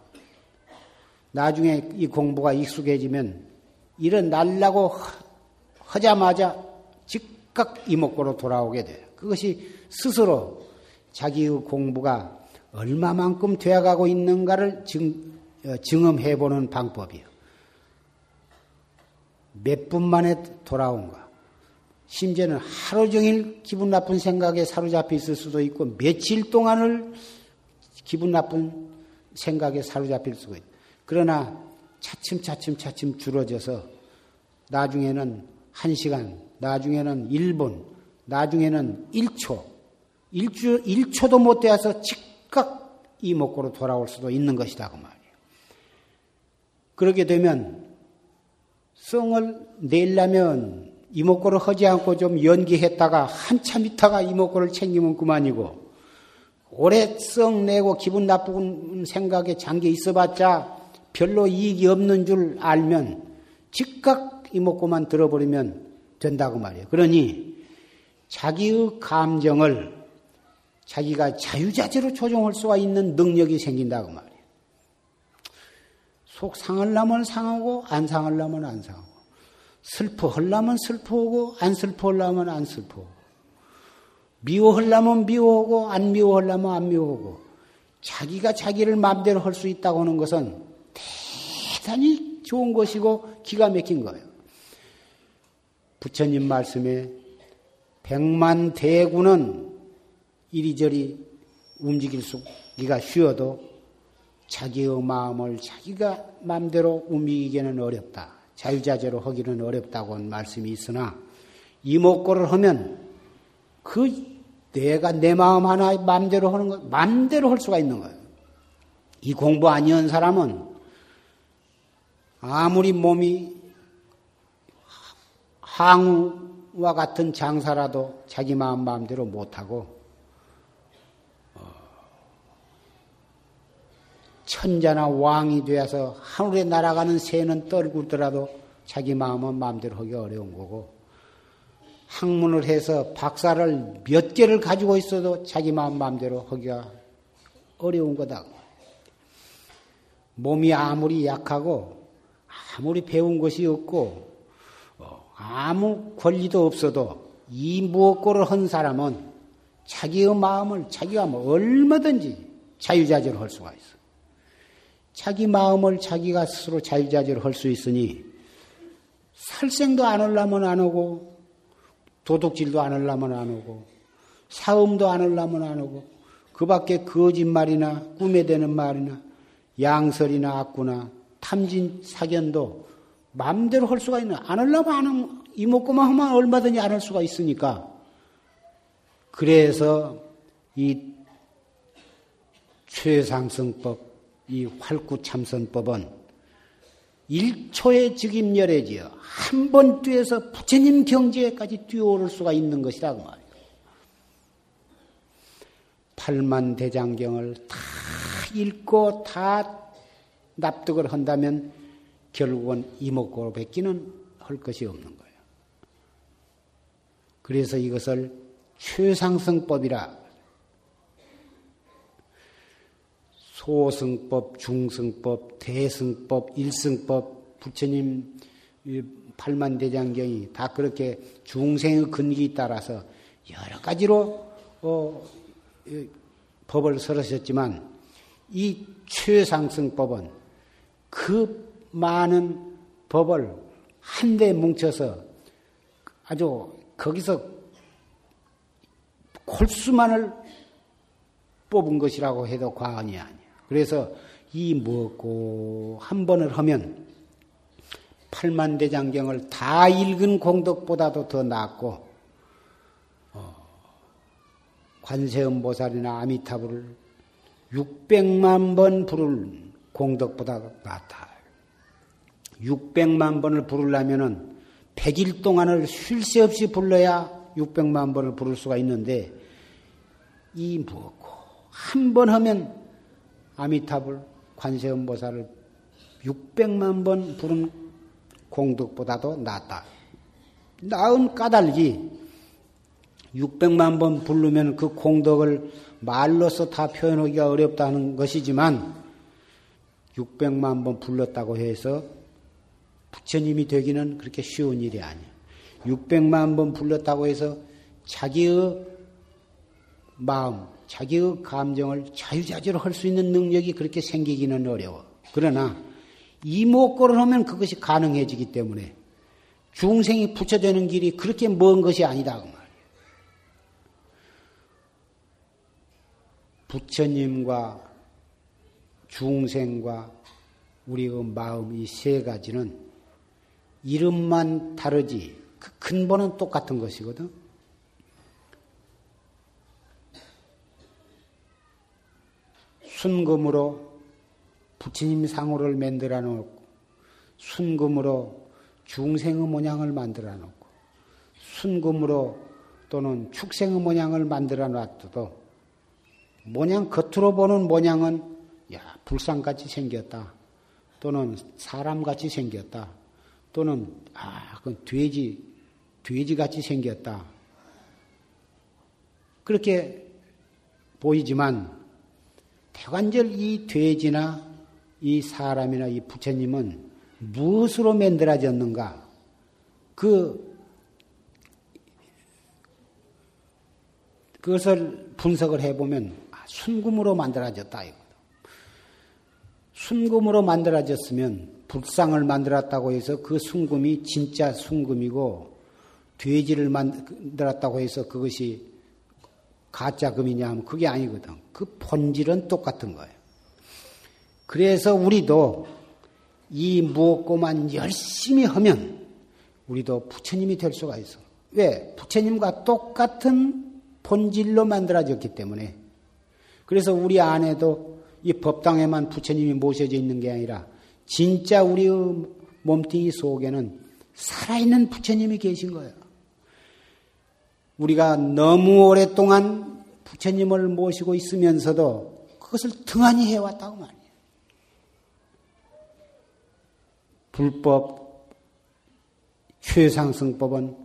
나중에 이 공부가 익숙해지면 일어날라고 하자마자 즉각 이목구로 돌아오게 돼요. 그것이 스스로 자기의 공부가 얼마만큼 되어가고 있는가를 증, 어, 증험해 보는 방법이요. 몇 분 만에 돌아온가. 심지어는 하루 종일 기분 나쁜 생각에 사로잡혀 있을 수도 있고 며칠 동안을 기분 나쁜 생각에 사로잡힐 수가 있다. 그러나 차츰차츰 차츰 줄어져서 나중에는 1시간, 나중에는 1분, 나중에는 1초, 1초, 1초도 못 되어서 즉각 이목구로 돌아올 수도 있는 것이다 그 말이에요. 그렇게 되면 성을 내려면 이목구를 하지 않고 좀 연기했다가 한참 있다가 이목구를 챙기면 그만이고 오래 썩 내고 기분 나쁜 생각에 잠겨 있어봤자 별로 이익이 없는 줄 알면 즉각 이목구만 들어버리면 된다고 말이에요. 그러니 자기의 감정을 자기가 자유자재로 조정할 수가 있는 능력이 생긴다고 말이에요. 속 상하려면 상하고 안 상하려면 안 상하고 슬퍼하려면 슬퍼하고 안 슬퍼하려면 안 슬퍼하고 미워하려면 미워하고 안 미워하려면 안 미워하고 자기가 자기를 마음대로 할 수 있다고 하는 것은 대단히 좋은 것이고 기가 막힌 거예요. 부처님 말씀에 백만 대군은 이리저리 움직일 수기가 쉬어도 자기의 마음을 자기가 마음대로 움직이기는 어렵다. 자유자재로 하기는 어렵다고 는 말씀이 있으나 이목구를 하면 그 내가 내 마음 하나 마음대로 하는 것, 마음대로 할 수가 있는 거예요. 이 공부 아니한 사람은 아무리 몸이 항우와 같은 장사라도 자기 마음 마음대로 못하고 천자나 왕이 되어서 하늘에 날아가는 새는 떨굴더라도 자기 마음은 마음대로 하기 어려운 거고 학문을 해서 박사를 몇 개를 가지고 있어도 자기 마음 마음대로 하기가 어려운 거다. 몸이 아무리 약하고 아무리 배운 것이 없고 어, 아무 권리도 없어도 이 무엇고를 한 사람은 자기의 마음을 자기가 뭐 얼마든지 자유자재로 할 수가 있어. 자기 마음을 자기가 스스로 자유자재로 할 수 있으니 살생도 안 하려면 안 하고 도둑질도 안 하려면 안 하고 사음도 안 하려면 안 하고 그 밖에 거짓말이나 꿈에 대는 말이나 양설이나 악구나 탐진 사견도 마음대로 할 수가 있는, 안 하려면 안 하면, 이먹고만 하면 얼마든지 안 할 수가 있으니까. 그래서 이 최상승법, 이 활구참선법은 1초의 즉임열애지요. 한 번 뛰어서 부처님 경지에까지 뛰어오를 수가 있는 것이라고 그 말이에요. 팔만 대장경을 다 읽고 다 납득을 한다면 결국은 이목구로 뱉기는 할 것이 없는 거예요. 그래서 이것을 최상승법이라 소승법, 중승법, 대승법, 일승법, 부처님 팔만대장경이 다 그렇게 중생의 근기에 따라서 여러 가지로 어, 법을 설하셨지만 이 최상승법은 그 많은 법을 한데 뭉쳐서 아주 거기서 콜수만을 뽑은 것이라고 해도 과언이 아니야. 그래서 이 먹고 한 번을 하면 팔만대장경을 다 읽은 공덕보다도 더 낫고 어, 관세음보살이나 아미타불을 600만 번 부를 공덕보다 낫다. 600만 번을 부르려면은 100일 동안을 쉴 새 없이 불러야 600만 번을 부를 수가 있는데 이 무엇고 한 번 하면 아미타불 관세음보살을 600만 번 부른 공덕보다도 낫다. 나은 까닭이 600만 번 부르면 그 공덕을 말로서 다 표현하기가 어렵다는 것이지만 600만 번 불렀다고 해서 부처님이 되기는 그렇게 쉬운 일이 아니야. 600만 번 불렀다고 해서 자기의 마음, 자기의 감정을 자유자재로 할 수 있는 능력이 그렇게 생기기는 어려워. 그러나 이목고를 하면 그것이 가능해지기 때문에 중생이 부처되는 길이 그렇게 먼 것이 아니다. 그. 부처님과 중생과 우리의 마음 이 세 가지는 이름만 다르지 그 근본은 똑같은 것이거든. 순금으로 부처님 상호를 만들어 놓고 순금으로 중생의 모양을 만들어 놓고 순금으로 또는 축생의 모양을 만들어 놨어도 모양 겉으로 보는 모양은 야 불상같이 생겼다 또는 사람같이 생겼다 또는 아 그 돼지 돼지 같이 생겼다 그렇게 보이지만 대관절 이 돼지나 이 사람이나 이 부처님은 무엇으로 만들어졌는가? 그, 그것을 분석을 해보면 아, 순금으로 만들어졌다. 이거다. 순금으로 만들어졌으면 불상을 만들었다고 해서 그 순금이 진짜 순금이고 돼지를 만들었다고 해서 그것이 가짜 금이냐 하면 그게 아니거든. 그 본질은 똑같은 거예요. 그래서 우리도 이 무엇고만 열심히 하면 우리도 부처님이 될 수가 있어. 왜? 부처님과 똑같은 본질로 만들어졌기 때문에. 그래서 우리 안에도 이 법당에만 부처님이 모셔져 있는 게 아니라 진짜 우리의 몸뚱이 속에는 살아있는 부처님이 계신 거예요. 우리가 너무 오랫동안 부처님을 모시고 있으면서도 그것을 등한히 해왔다고 말이에요. 불법 최상승법은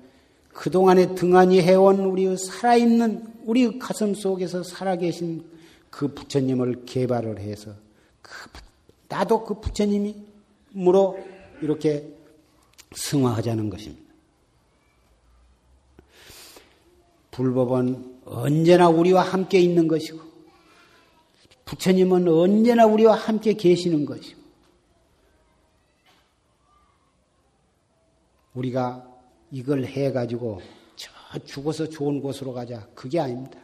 그동안에 등한히 해온 우리의 살아있는 우리 가슴 속에서 살아계신 그 부처님을 개발을 해서 그, 나도 그 부처님으로 이렇게 승화하자는 것입니다. 불법은 언제나 우리와 함께 있는 것이고 부처님은 언제나 우리와 함께 계시는 것이고 우리가 이걸 해가지고 저 죽어서 좋은 곳으로 가자. 그게 아닙니다.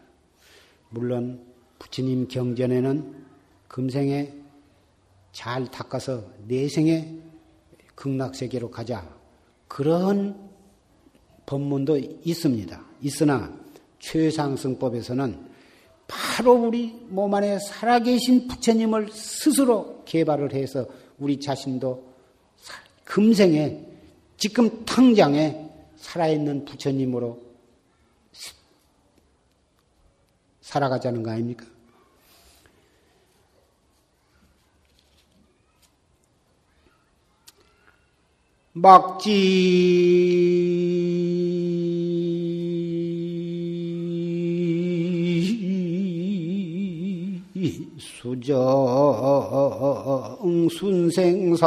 물론 부처님 경전에는 금생에 잘 닦아서 내생에 극락세계로 가자. 그런 법문도 있습니다. 있으나 최상승법에서는 바로 우리 몸 안에 살아계신 부처님을 스스로 개발을 해서 우리 자신도 금생에 지금 당장에 살아있는 부처님으로 살아가자는 거 아닙니까? 막지. 수정 순생사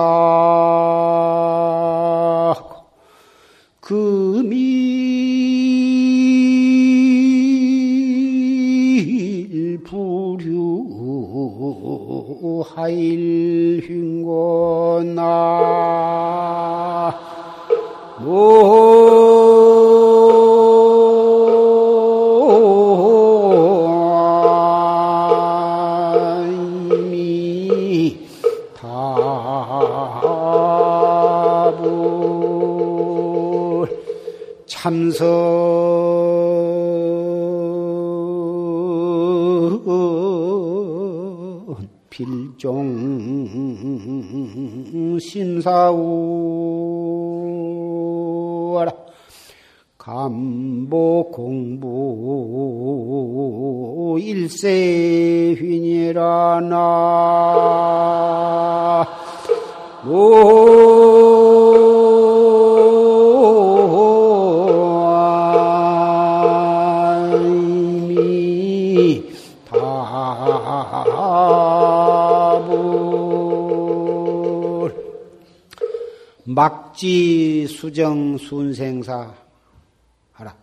신사우라. 감보 공부. 일세휘니라 나 막지 수정 순생사 하라.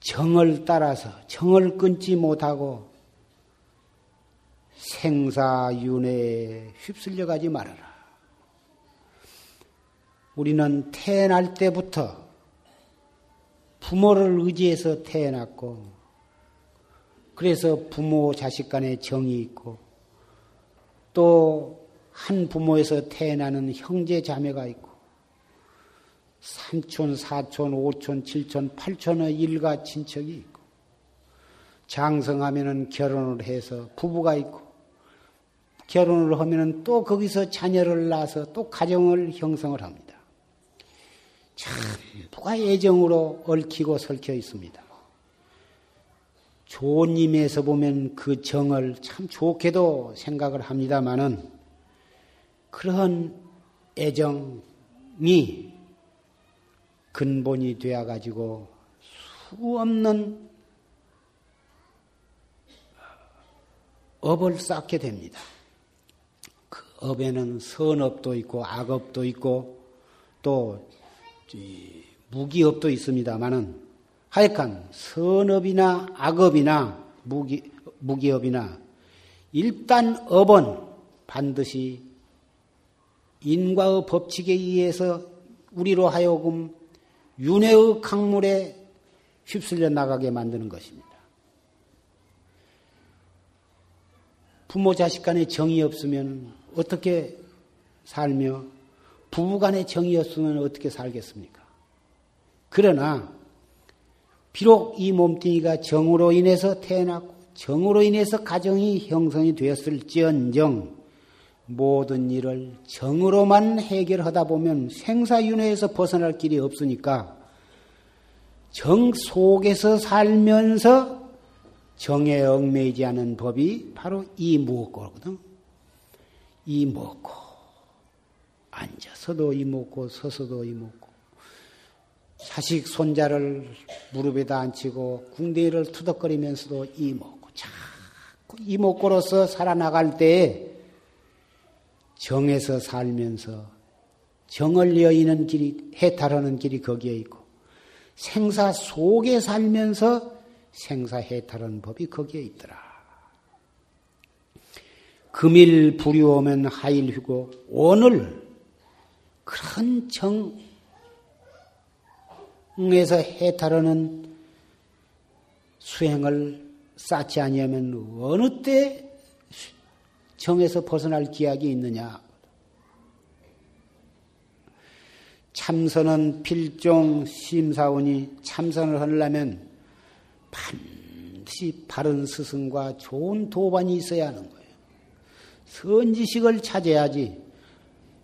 정을 따라서 정을 끊지 못하고 생사 윤회에 휩쓸려 가지 말아라. 우리는 태어날 때부터 부모를 의지해서 태어났고, 그래서 부모 자식 간에 정이 있고, 또 한 부모에서 태어나는 형제 자매가 있고, 삼촌, 사촌, 오촌, 칠촌, 팔촌의 일가 친척이 있고, 장성하면은 결혼을 해서 부부가 있고, 결혼을 하면은 또 거기서 자녀를 낳아서 또 가정을 형성을 합니다. 전부가 애정으로 얽히고 설켜 있습니다. 임에서 보면 그 정을 참 좋게도 생각을 합니다마는 그러한 애정이 근본이 되어 가지고 수 없는 업을 쌓게 됩니다. 그 업에는 선업도 있고 악업도 있고 또 무기업도 있습니다만은 하여간 선업이나 악업이나 무기, 무기업이나 일단 업은 반드시 인과의 법칙에 의해서 우리로 하여금 윤회의 강물에 휩쓸려 나가게 만드는 것입니다. 부모 자식 간에 정이 없으면 어떻게 살며 부부 간에 정이 없으면 어떻게 살겠습니까? 그러나 비록 이 몸뚱이가 정으로 인해서 태어났고 정으로 인해서 가정이 형성이 되었을지언정 모든 일을 정으로만 해결하다 보면 생사윤회에서 벗어날 길이 없으니까 정 속에서 살면서 정에 얽매이지 않은 법이 바로 이 무엇고거든. 이 무엇고. 앉아서도 이 무엇고 서서도 이 무엇고. 자식 손자를 무릎에다 앉히고 궁뎅이를 투덕거리면서도 이 무엇고. 자꾸 이 무엇고로서 살아나갈 때에 정에서 살면서 정을 여의는 길이 해탈하는 길이 거기에 있고 생사 속에 살면서 생사 해탈하는 법이 거기에 있더라. 금일 불이오면 하일 휴고 오늘 그런 정에서 해탈하는 수행을 쌓지 아니하면 어느 때 정에서 벗어날 기약이 있느냐? 참선은 필종 심사원이 참선을 하려면 반드시 바른 스승과 좋은 도반이 있어야 하는 거예요. 선지식을 찾아야지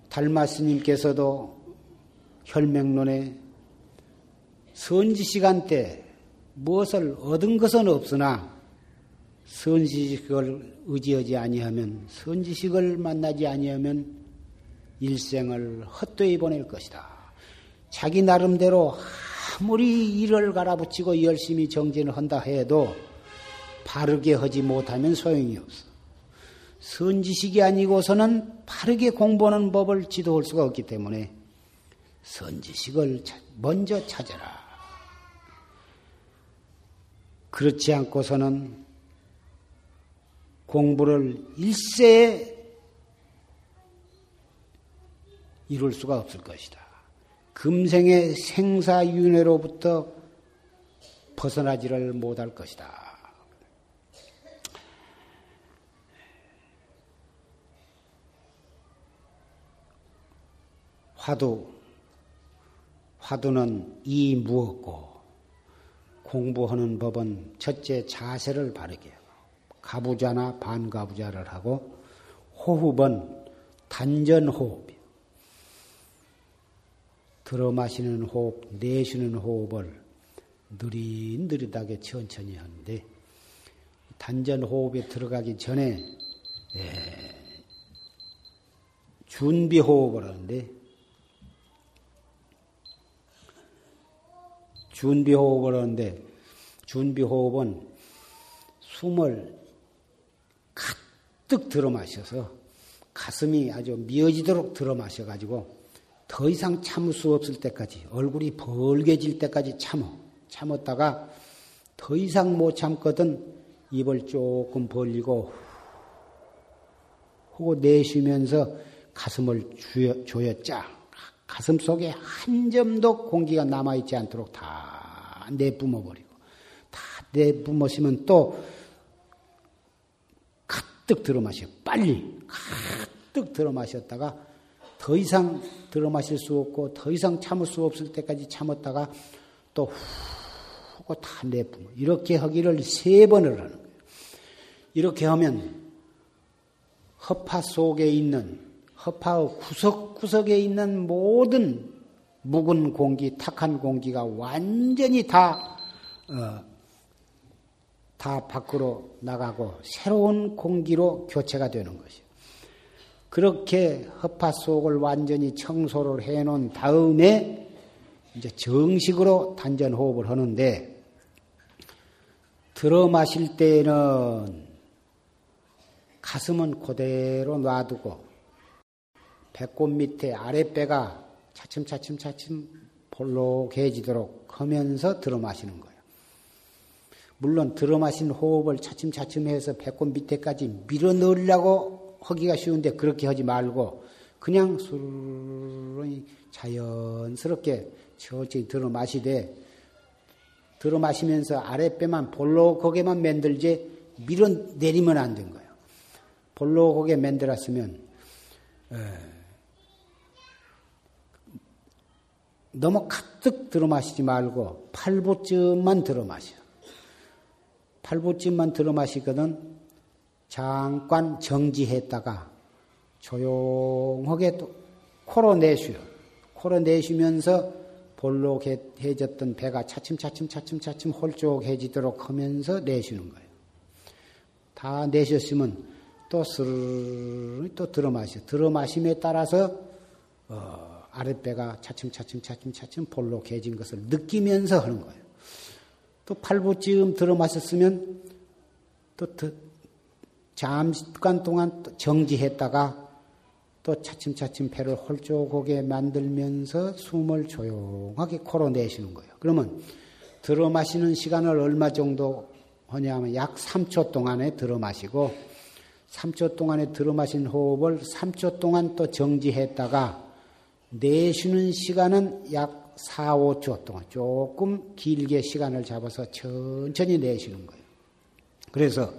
달마 스님께서도 혈맹론에 선지시간 때 무엇을 얻은 것은 없으나 선지식을 의지하지 아니하면 선지식을 만나지 아니하면 일생을 헛되이 보낼 것이다. 자기 나름대로 아무리 일을 갈아붙이고 열심히 정진을 한다 해도 바르게 하지 못하면 소용이 없어. 선지식이 아니고서는 바르게 공부하는 법을 지도할 수가 없기 때문에 선지식을 먼저 찾아라. 그렇지 않고서는 공부를 일세에 이룰 수가 없을 것이다. 금생의 생사윤회로부터 벗어나지를 못할 것이다. 화두, 화두는 이 무엇고, 공부하는 법은 첫째 자세를 바르게 가부자나 반가부자를 하고, 호흡은 단전호흡. 들어 마시는 호흡, 내쉬는 호흡을 느릿느릿하게 천천히 하는데 단전 호흡에 들어가기 전에 예, 준비 호흡을 하는데 준비 호흡을 하는데 준비 호흡은 숨을 가득 들어 마셔서 가슴이 아주 미어지도록 들어 마셔 가지고 더 이상 참을 수 없을 때까지 얼굴이 벌게질 때까지 참어. 참았다가 더 이상 못 참거든 입을 조금 벌리고 하고 내쉬면서 가슴을 조여짜 가슴 속에 한 점도 공기가 남아있지 않도록 다 내뿜어 버리고 다 내뿜으시면 또 가득 들어 마셔 빨리 가득 들어 마셨다가 더 이상 들어 마실 수 없고 더 이상 참을 수 없을 때까지 참았다가 또후다 내뿜어. 이렇게 하기를 세 번을 하는 거예요. 이렇게 하면 허파 속에 있는 허파의 구석구석에 있는 모든 묵은 공기, 탁한 공기가 완전히 다, 어, 다 밖으로 나가고 새로운 공기로 교체가 되는 것이요. 그렇게 허파 속을 완전히 청소를 해 놓은 다음에 이제 정식으로 단전 호흡을 하는데 들어 마실 때는 가슴은 그대로 놔두고 배꼽 밑에 아랫배가 차츰차츰 차츰 볼록해지도록 하면서 들어 마시는 거예요. 물론 들어 마신 호흡을 차츰차츰 해서 배꼽 밑에까지 밀어 넣으려고 하기가 쉬운데 그렇게 하지 말고 그냥 술을 자연스럽게 천천히 들어 마시되 들어 마시면서 아랫배만 볼록하게만 만들지 밀어 내리면 안 된 거예요. 볼록하게 만들었으면 에, 너무 가득 들어 마시지 말고 팔보쯤만 들어 마셔. 팔보쯤만 들어 마시거든 잠깐 정지했다가 조용하게 또 코로 내쉬어. 코로 내쉬면서 볼록해졌던 배가 차츰차츰 차츰차츰 홀쭉해지도록 하면서 내쉬는 거예요. 다 내셨으면 또 스르르 또 들어 마셔. 들어 마심에 따라서 어, 아랫배가 차츰차츰 차츰차츰 볼록해진 것을 느끼면서 하는 거예요. 또 팔부쯤 들어 마셨으면 또 잠깐 동안 정지했다가 또 차츰차츰 배를 홀쭉하게 만들면서 숨을 조용하게 코로 내쉬는 거예요. 그러면 들어 마시는 시간을 얼마 정도 하냐면 약 3초 동안에 들어 마시고 3초 동안에 들어 마신 호흡을 3초 동안 또 정지했다가 내쉬는 시간은 약 4, 5초 동안 조금 길게 시간을 잡아서 천천히 내쉬는 거예요. 그래서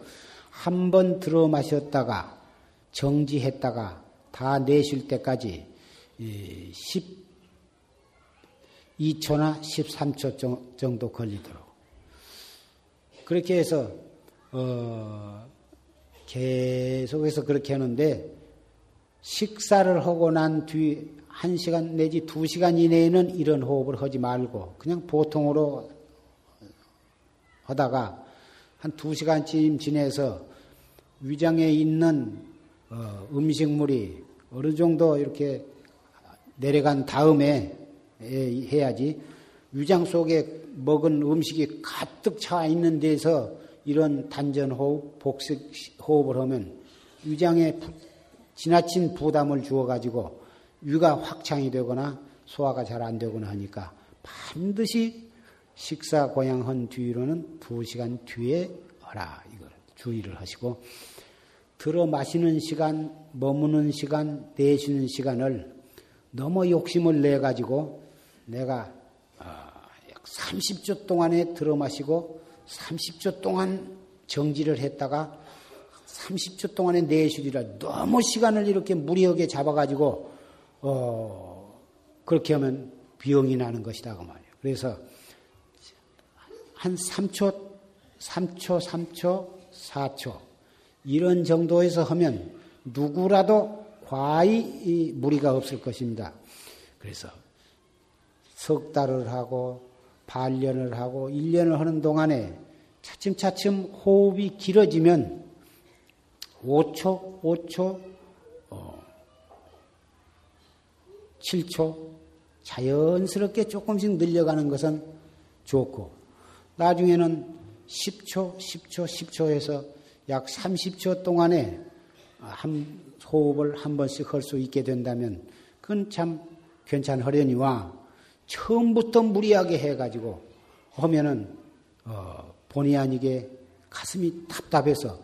한 번 들어 마셨다가 정지했다가 다 내쉴 때까지 2초나 13초 정도 걸리도록. 그렇게 해서, 어, 계속해서 그렇게 하는데, 식사를 하고 난 뒤, 1시간 내지 2시간 이내에는 이런 호흡을 하지 말고, 그냥 보통으로 하다가 한 2시간쯤 지내서 위장에 있는 어, 음식물이 어느 정도 이렇게 내려간 다음에 해야지. 위장 속에 먹은 음식이 가득 차 있는 데서 이런 단전 호흡, 복식 호흡을 하면 위장에 지나친 부담을 주어 가지고 위가 확창이 되거나 소화가 잘 안 되거나 하니까 반드시 식사 고양한 뒤로는 두 시간 뒤에 하라. 이걸 주의를 하시고 들어 마시는 시간, 머무는 시간, 내쉬는 시간을 너무 욕심을 내 가지고 내가 30초 아, 동안에 들어 마시고 30초 동안 정지를 했다가 30초 동안에 내쉬리라 너무 시간을 이렇게 무리하게 잡아 가지고 어 그렇게 하면 비용이 나는 것이다 그 말이에요. 그래서 한 3초, 3초, 3초, 4초 이런 정도에서 하면 누구라도 과히 무리가 없을 것입니다. 그래서 석 달을 하고 반년을 하고 1년을 하는 동안에 차츰차츰 호흡이 길어지면 5초, 5초, 7초 자연스럽게 조금씩 늘려가는 것은 좋고 나중에는 10초, 10초, 10초에서 약 30초 동안에 한 호흡을 한 번씩 할 수 있게 된다면 그건 참 괜찮으려니와 처음부터 무리하게 해가지고 하면은 어, 본의 아니게 가슴이 답답해서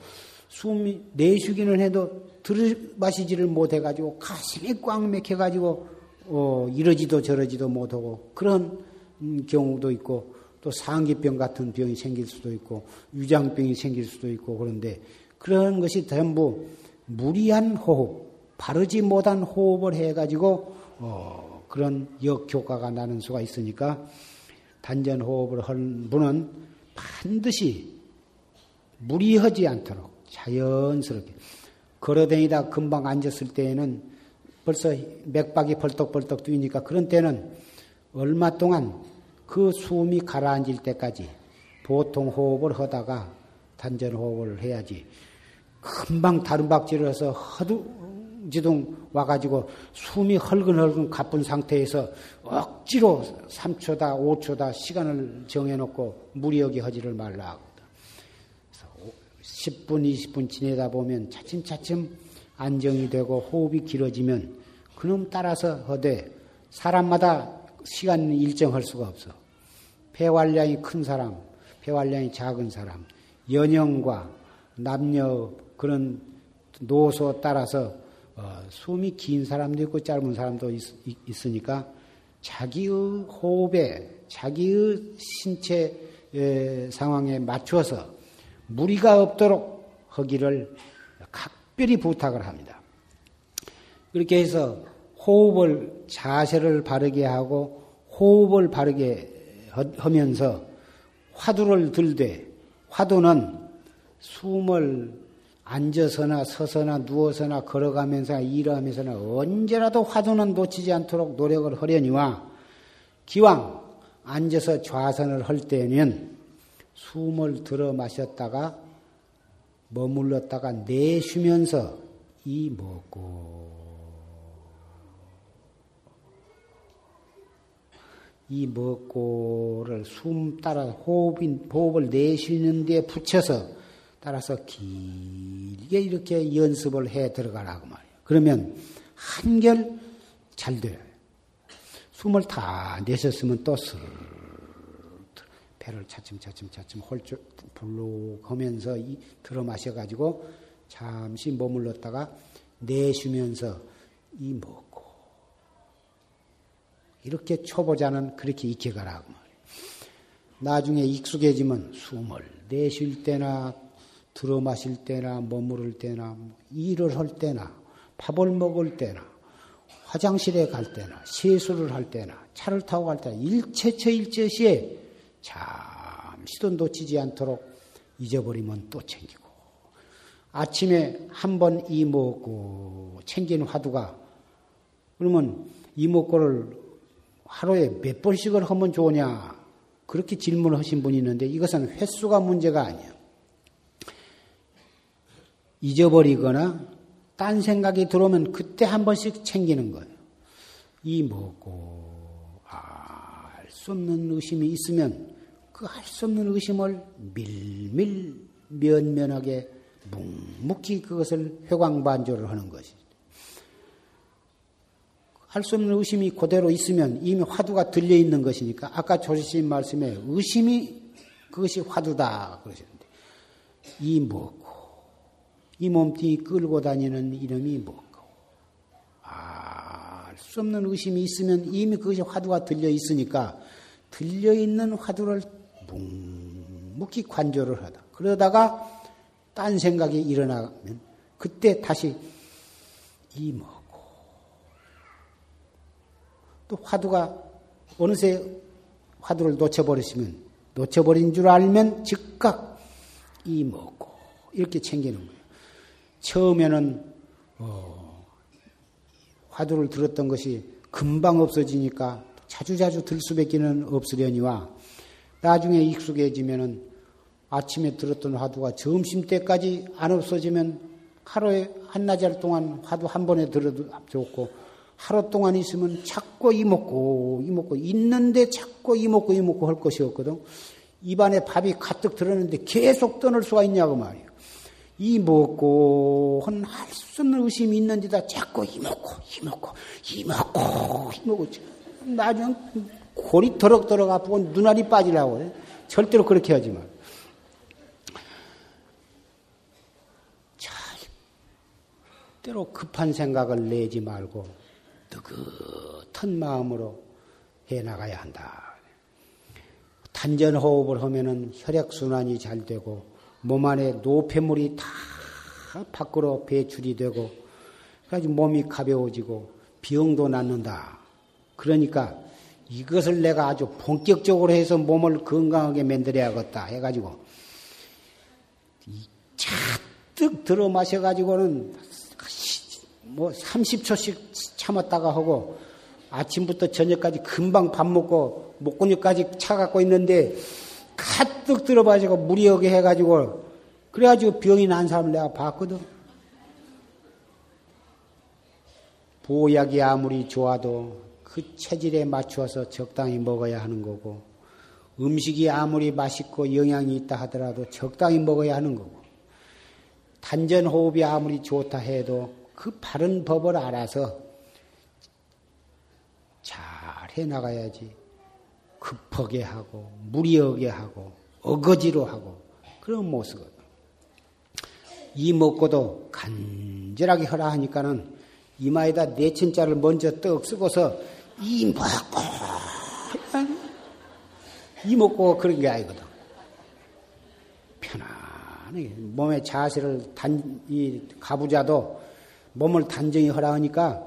숨이 내쉬기는 해도 들마시지를 못해가지고 가슴이 꽉 막혀가지고 어, 이러지도 저러지도 못하고 그런 음, 경우도 있고 또 상기병 같은 병이 생길 수도 있고 위장병이 생길 수도 있고 그런데 그런 것이 전부 무리한 호흡, 바르지 못한 호흡을 해가지고 어, 그런 역효과가 나는 수가 있으니까 단전 호흡을 한 분은 반드시 무리하지 않도록 자연스럽게 걸어다니다 금방 앉았을 때에는 벌써 맥박이 벌떡벌떡 뛰니까 그런 때는 얼마 동안 그 숨이 가라앉을 때까지 보통 호흡을 하다가 단전 호흡을 해야지. 금방 다른 박질을 해서 허둥지둥 와가지고 숨이 헐근헐근 가쁜 상태에서 억지로 3초다, 5초다 시간을 정해놓고 무리하게 하지를 말라 하거든. 10분, 20분 지내다 보면 차츰차츰 안정이 되고 호흡이 길어지면 그놈 따라서 하되 사람마다 시간 일정할 수가 없어. 폐활량이 큰 사람, 폐활량이 작은 사람, 연령과 남녀 그런 노소 따라서 어, 숨이 긴 사람도 있고 짧은 사람도 있, 으니까 자기의 호흡에 자기의 신체 에, 상황에 맞춰서 무리가 없도록 하기를 각별히 부탁을 합니다. 그렇게 해서 호흡을 자세를 바르게 하고 호흡을 바르게 하면서 화두를 들되 화두는 숨을 앉아서나 서서나 누워서나 걸어가면서 일하면서나 언제라도 화두는 놓치지 않도록 노력을 하려니와 기왕 앉아서 좌선을 할 때는 숨을 들어 마셨다가 머물렀다가 내쉬면서 이 먹고 이 먹고를 숨 따라 호흡인 호흡을 내쉬는 데 붙여서 따라서 길게 이렇게 연습을 해 들어가라고 말이에요. 그러면 한결 잘 돼요. 숨을 다 내셨으면 또 슬, 배를 차츰차츰 차츰 홀쭉 불룩 하면서 들어 마셔가지고 잠시 머물렀다가 내쉬면서 이 먹고 이렇게 초보자는 그렇게 익혀가라고 말이에요. 나중에 익숙해지면 숨을 내쉴 때나 들어 마실 때나 머무를 때나 뭐 일을 할 때나 밥을 먹을 때나 화장실에 갈 때나 세수를 할 때나 차를 타고 갈 때나 일체처 일체시에 잠시도 놓치지 않도록 잊어버리면 또 챙기고 아침에 한 번 이먹고 챙긴 화두가 그러면 이먹고를 하루에 몇 번씩을 하면 좋으냐 그렇게 질문을 하신 분이 있는데 이것은 횟수가 문제가 아니에요. 잊어버리거나 딴 생각이 들어오면 그때 한 번씩 챙기는 거예요. 이 먹고 알 수 없는 의심이 있으면 그알수 없는 의심을 밀밀 면면하게 묵묵히 그것을 회광반조를 하는 것이. 할 수 없는 의심이 그대로 있으면 이미 화두가 들려 있는 것이니까 아까 조지신 말씀에 의심이 그것이 화두다 그러셨는데 이 먹고 이 몸뚱이 끌고 다니는 이름이 뭐고? 알수 없는 의심이 있으면 이미 그것이 화두가 들려 있으니까 들려 있는 화두를 묵묵히 관조를 하다. 그러다가 딴 생각이 일어나면 그때 다시 이 뭐고 또 화두가 어느새 화두를 놓쳐버리시면 놓쳐버린 줄 알면 즉각 이 뭐고 이렇게 챙기는 거예요. 처음에는 어, 화두를 들었던 것이 금방 없어지니까 자주자주 들 수밖에는 없으려니와 나중에 익숙해지면은 아침에 들었던 화두가 점심 때까지 안 없어지면 하루에 한나절 동안 화두 한 번에 들어도 좋고 하루 동안 있으면 자꾸 이먹고 이먹고 있는데 자꾸 이먹고 이먹고 할 것이 없거든. 입안에 밥이 가득 들었는데 계속 떠날 수가 있냐고 말이에요. 이 먹고 할수 없는 의심이 있는데다 자꾸 이 먹고 이 먹고 이 먹고 이 먹고 나중에 골이 더럭더럭 아프고 눈알이 빠지려고 그래. 절대로 그렇게 하지 마. 잘 때로 급한 생각을 내지 말고 느긋한 마음으로 해 나가야 한다. 단전 호흡을 하면은 혈액 순환이 잘 되고 몸 안에 노폐물이 다 밖으로 배출이 되고 그래서 몸이 가벼워지고 병도 낫는다. 그러니까 이것을 내가 아주 본격적으로 해서 몸을 건강하게 만들어야겠다 해가지고 잔뜩 들어 마셔가지고는 뭐 30초씩 참았다가 하고 아침부터 저녁까지 금방 밥 먹고 목구멍까지 차갖고 있는데 가득 들어봐지고 무리 하게 해가지고 그래가지고 병이 난 사람을 내가 봤거든. 보약이 아무리 좋아도 그 체질에 맞추어서 적당히 먹어야 하는 거고 음식이 아무리 맛있고 영양이 있다 하더라도 적당히 먹어야 하는 거고 단전 호흡이 아무리 좋다 해도 그 바른 법을 알아서 잘 해나가야지. 급하게 하고 무리하게 하고 어거지로 하고 그런 모습거든. 이 먹고도 간절하게 하라 하니까는 이마에다 내천자를 먼저 떡 쓰고서 이 먹고 이 먹고 그런 게 아니거든. 편안하게 몸의 자세를 단 이 가부자도 몸을 단정히 하라 하니까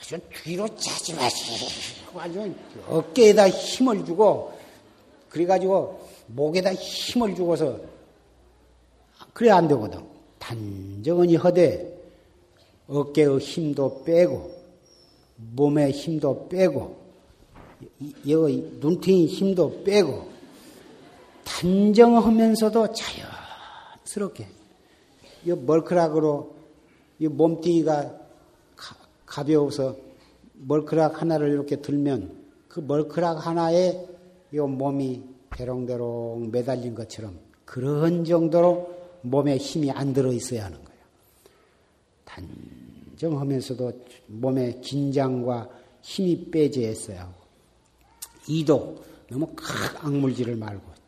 아주 뒤로 짜지 마시고 아주 어깨에다 힘을 주고 그래가지고 목에다 힘을 주고서 그래 안 되거든. 단정히 허되 어깨의 힘도 빼고 몸의 힘도 빼고 여기 눈탱이 힘도 빼고 단정하면서도 자연스럽게 이 멀크락으로 이 몸뚱이가 가벼워서 멀크락 하나를 이렇게 들면 그 멀크락 하나에 이 몸이 대롱대롱 매달린 것처럼 그런 정도로 몸에 힘이 안 들어 있어야 하는 거예요. 단 정하면서도 몸에 긴장과 힘이 빼져 있어야 하고 이도 너무 큰 악물질을 말고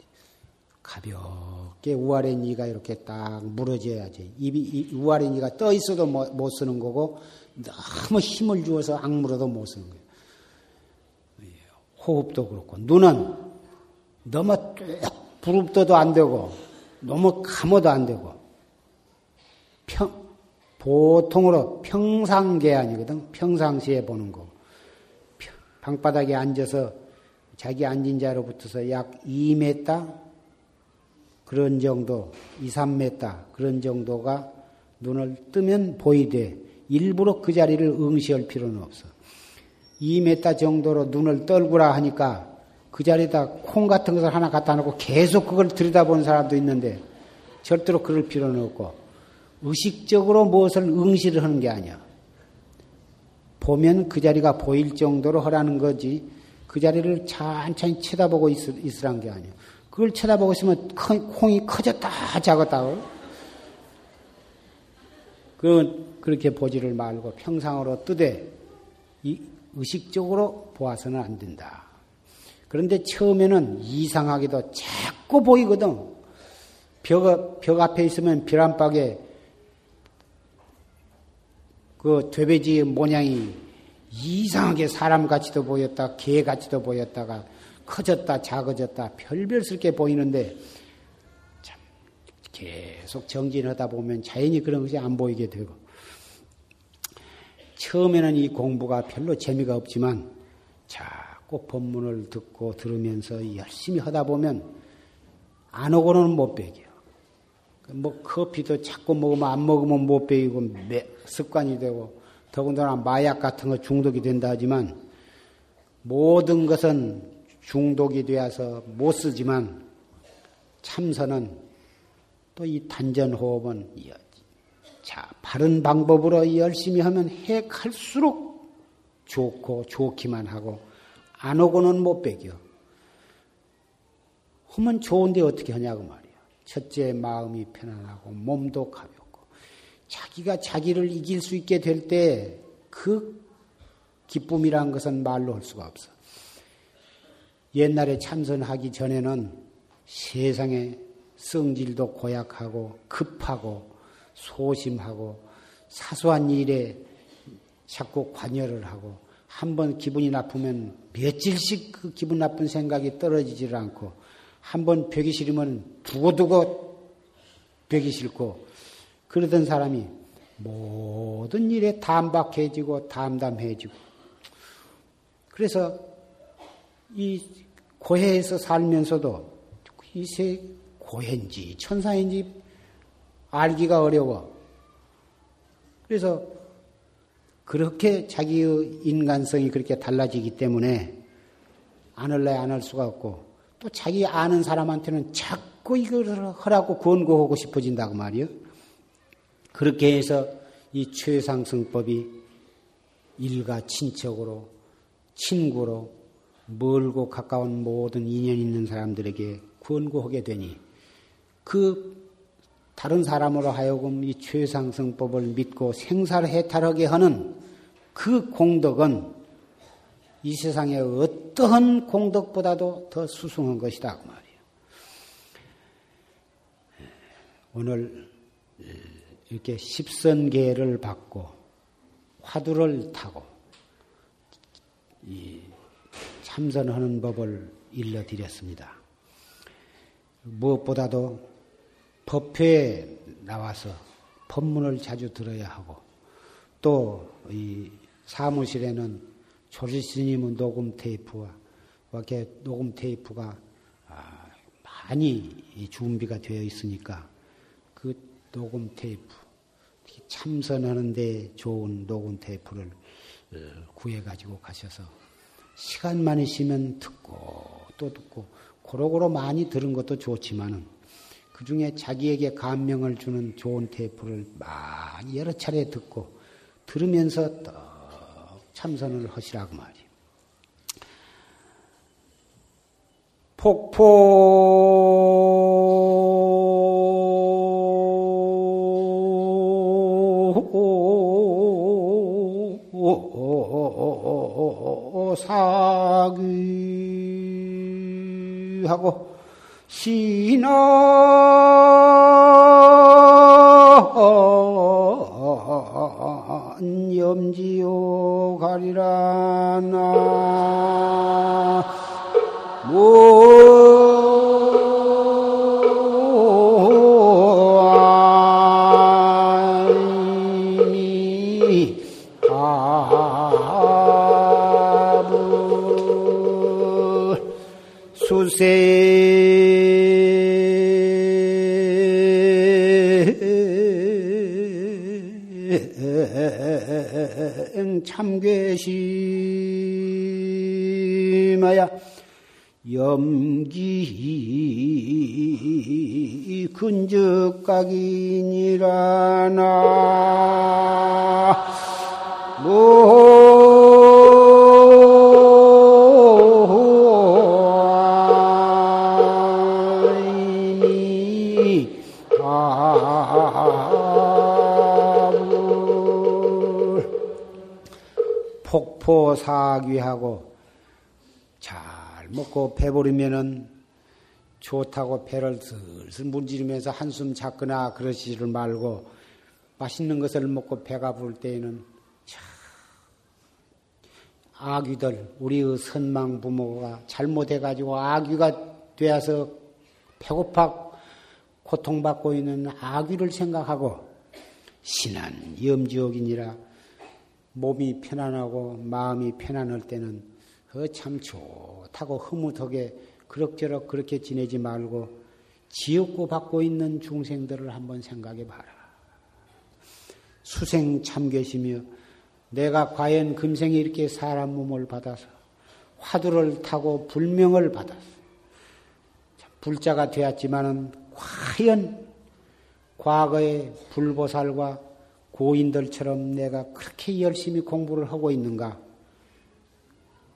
가볍게 우아래 니가 이렇게 딱 물어져야지. 입이 우아래 니가 떠 있어도 못 쓰는 거고 너무 힘을 주어서 악물어도 못 쓰는 거예요. 호흡도 그렇고 눈은 너무 뚝 부릅떠도 안 되고 너무 감어도 안 되고 평 보통으로 평상계 아니거든. 평상시에 보는 거. 방바닥에 앉아서 자기 앉은 자로부터서 약 2m 그런 정도, 2, 3m 그런 정도가 눈을 뜨면 보이되 일부러 그 자리를 응시할 필요는 없어. 2m 정도로 눈을 떨구라 하니까 그 자리에다 콩 같은 것을 하나 갖다 놓고 계속 그걸 들여다보는 사람도 있는데 절대로 그럴 필요는 없고 의식적으로 무엇을 응시를 하는 게 아니야. 보면 그 자리가 보일 정도로 하라는 거지 그 자리를 천천히 쳐다보고 있, 으란 게 아니야. 그걸 쳐다보고 있으면 콩이 커졌다 작았다. 그 그렇게 보지를 말고 평상으로 뜨되 의식적으로 보아서는 안 된다. 그런데 처음에는 이상하게도 자꾸 보이거든. 벽, 벽 앞에 있으면 벽 안팎에 그 되배지 모양이 이상하게 사람같이도 보였다, 개같이도 보였다가 커졌다, 작아졌다, 별별스럽게 보이는데 참 계속 정진하다 보면 자연히 그런 것이 안 보이게 되고 처음에는 이 공부가 별로 재미가 없지만 자꾸 법문을 듣고 들으면서 열심히 하다 보면 안 오고는 못 배겨. 뭐 커피도 자꾸 먹으면 안 먹으면 못 배이고 습관이 되고 더군다나 마약 같은 거 중독이 된다 하지만 모든 것은 중독이 되어서 못 쓰지만 참선은 또 이 단전 호흡은 자 바른 방법으로 열심히 하면 해 갈수록 좋고 좋기만 하고 안 오고는 못 배겨. 하면 좋은데 어떻게 하냐고 말이야. 첫째 마음이 편안하고 몸도 가볍고 자기가 자기를 이길 수 있게 될 때 그 기쁨이란 것은 말로 할 수가 없어. 옛날에 참선하기 전에는 세상에 성질도 고약하고 급하고 소심하고 사소한 일에 자꾸 관여를 하고 한 번 기분이 나쁘면 며칠씩 그 기분 나쁜 생각이 떨어지질 않고 한 번 벽이 싫으면 두고두고 벽이 싫고 그러던 사람이 모든 일에 담박해지고 담담해지고 그래서 이 고해에서 살면서도 이세 고해인지 천사인지 알기가 어려워. 그래서 그렇게 자기의 인간성이 그렇게 달라지기 때문에 안 할래 안할 수가 없고 또 자기 아는 사람한테는 자꾸 이걸 하라고 권고하고 싶어진다고 말이요. 그렇게 해서 이 최상승법이 일가 친척으로, 친구로, 멀고 가까운 모든 인연 있는 사람들에게 권고하게 되니 그 다른 사람으로 하여금 이 최상승법을 믿고 생사를 해탈하게 하는 그 공덕은 이 세상의 어떠한 공덕보다도 더 수승한 것이다. 그 말이에요. 오늘 이렇게 십선계를 받고 화두를 타고 이 참선하는 법을 일러드렸습니다. 무엇보다도 법회에 나와서 법문을 자주 들어야 하고 또 이 사무실에는 조지 스님은 녹음 테이프와 이렇게 녹음 테이프가 아, 많이 준비가 되어 있으니까 그 녹음 테이프 참선하는데 좋은 녹음 테이프를 어, 구해 가지고 가셔서 시간만 있으면 듣고 또 듣고 고루고루 많이 들은 것도 좋지만은 그 중에 자기에게 감명을 주는 좋은 테이프를 많이 여러 차례 듣고 들으면서 또 참선을 하시라고 말이에요. 폭포 사귀하고 신아 염지요 가리라 나 참괴심하야 염기 근적각이니라 나 폭포사귀하고 잘 먹고 배부르면은 좋다고 배를 슬슬 문지르면서 한숨 잡거나 그러지를 말고 맛있는 것을 먹고 배가 부를 때에는 참 아귀들 우리의 선망 부모가 잘못해가지고 아귀가 되어서 배고파 고통받고 있는 아귀를 생각하고 신한 염지옥이니라 몸이 편안하고 마음이 편안할 때는 그참 좋다고 흐뭇하게 그럭저럭 그렇게 지내지 말고 지옥고 받고 있는 중생들을 한번 생각해 봐라. 수생 참계시며 내가 과연 금생에 이렇게 사람 몸을 받아서 화두를 타고 불명을 받았어. 불자가 되었지만은 과연 과거의 불보살과 고인들처럼 내가 그렇게 열심히 공부를 하고 있는가?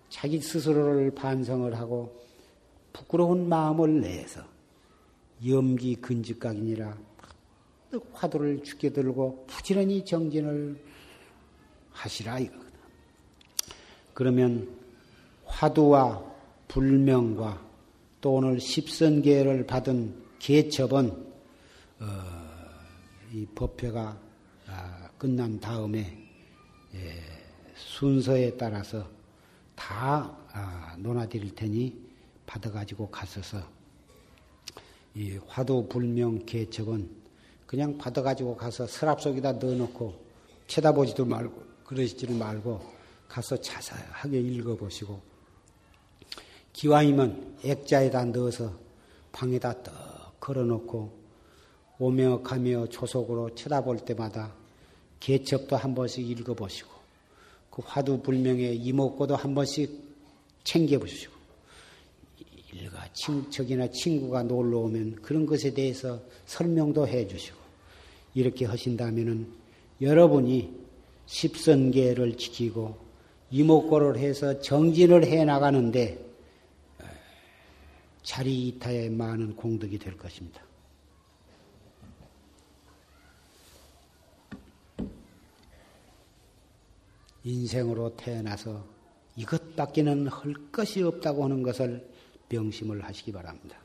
자기 스스로를 반성을 하고 부끄러운 마음을 내서 염기 근직각이니라 화두를 죽게 들고 부지런히 정진을 하시라 이거거든. 그러면 화두와 불명과 또 오늘 십선계를 받은 개첩은 어, 이 법회가 아, 끝난 다음에 예, 순서에 따라서 다 아, 논하드릴 테니 받아가지고 갔어서 이 화두 불명 개첩은 그냥 받아가지고 가서 서랍 속에다 넣어놓고 쳐다보지도 말고 그러시지를 말고 가서 자세하게 읽어보시고 기왕이면 액자에다 넣어서 방에다 떡 걸어놓고 오며 가며 조속으로 쳐다볼 때마다 개첩도 한 번씩 읽어보시고 그 화두 불명의 이목고도 한 번씩 챙겨보시고 일가 친척이나 친구가 놀러 오면 그런 것에 대해서 설명도 해주시고 이렇게 하신다면은 여러분이 십선계를 지키고 이목고를 해서 정진을 해 나가는데 자리 이타에 많은 공덕이 될 것입니다. 인생으로 태어나서 이것밖에는 할 것이 없다고 하는 것을 명심을 하시기 바랍니다.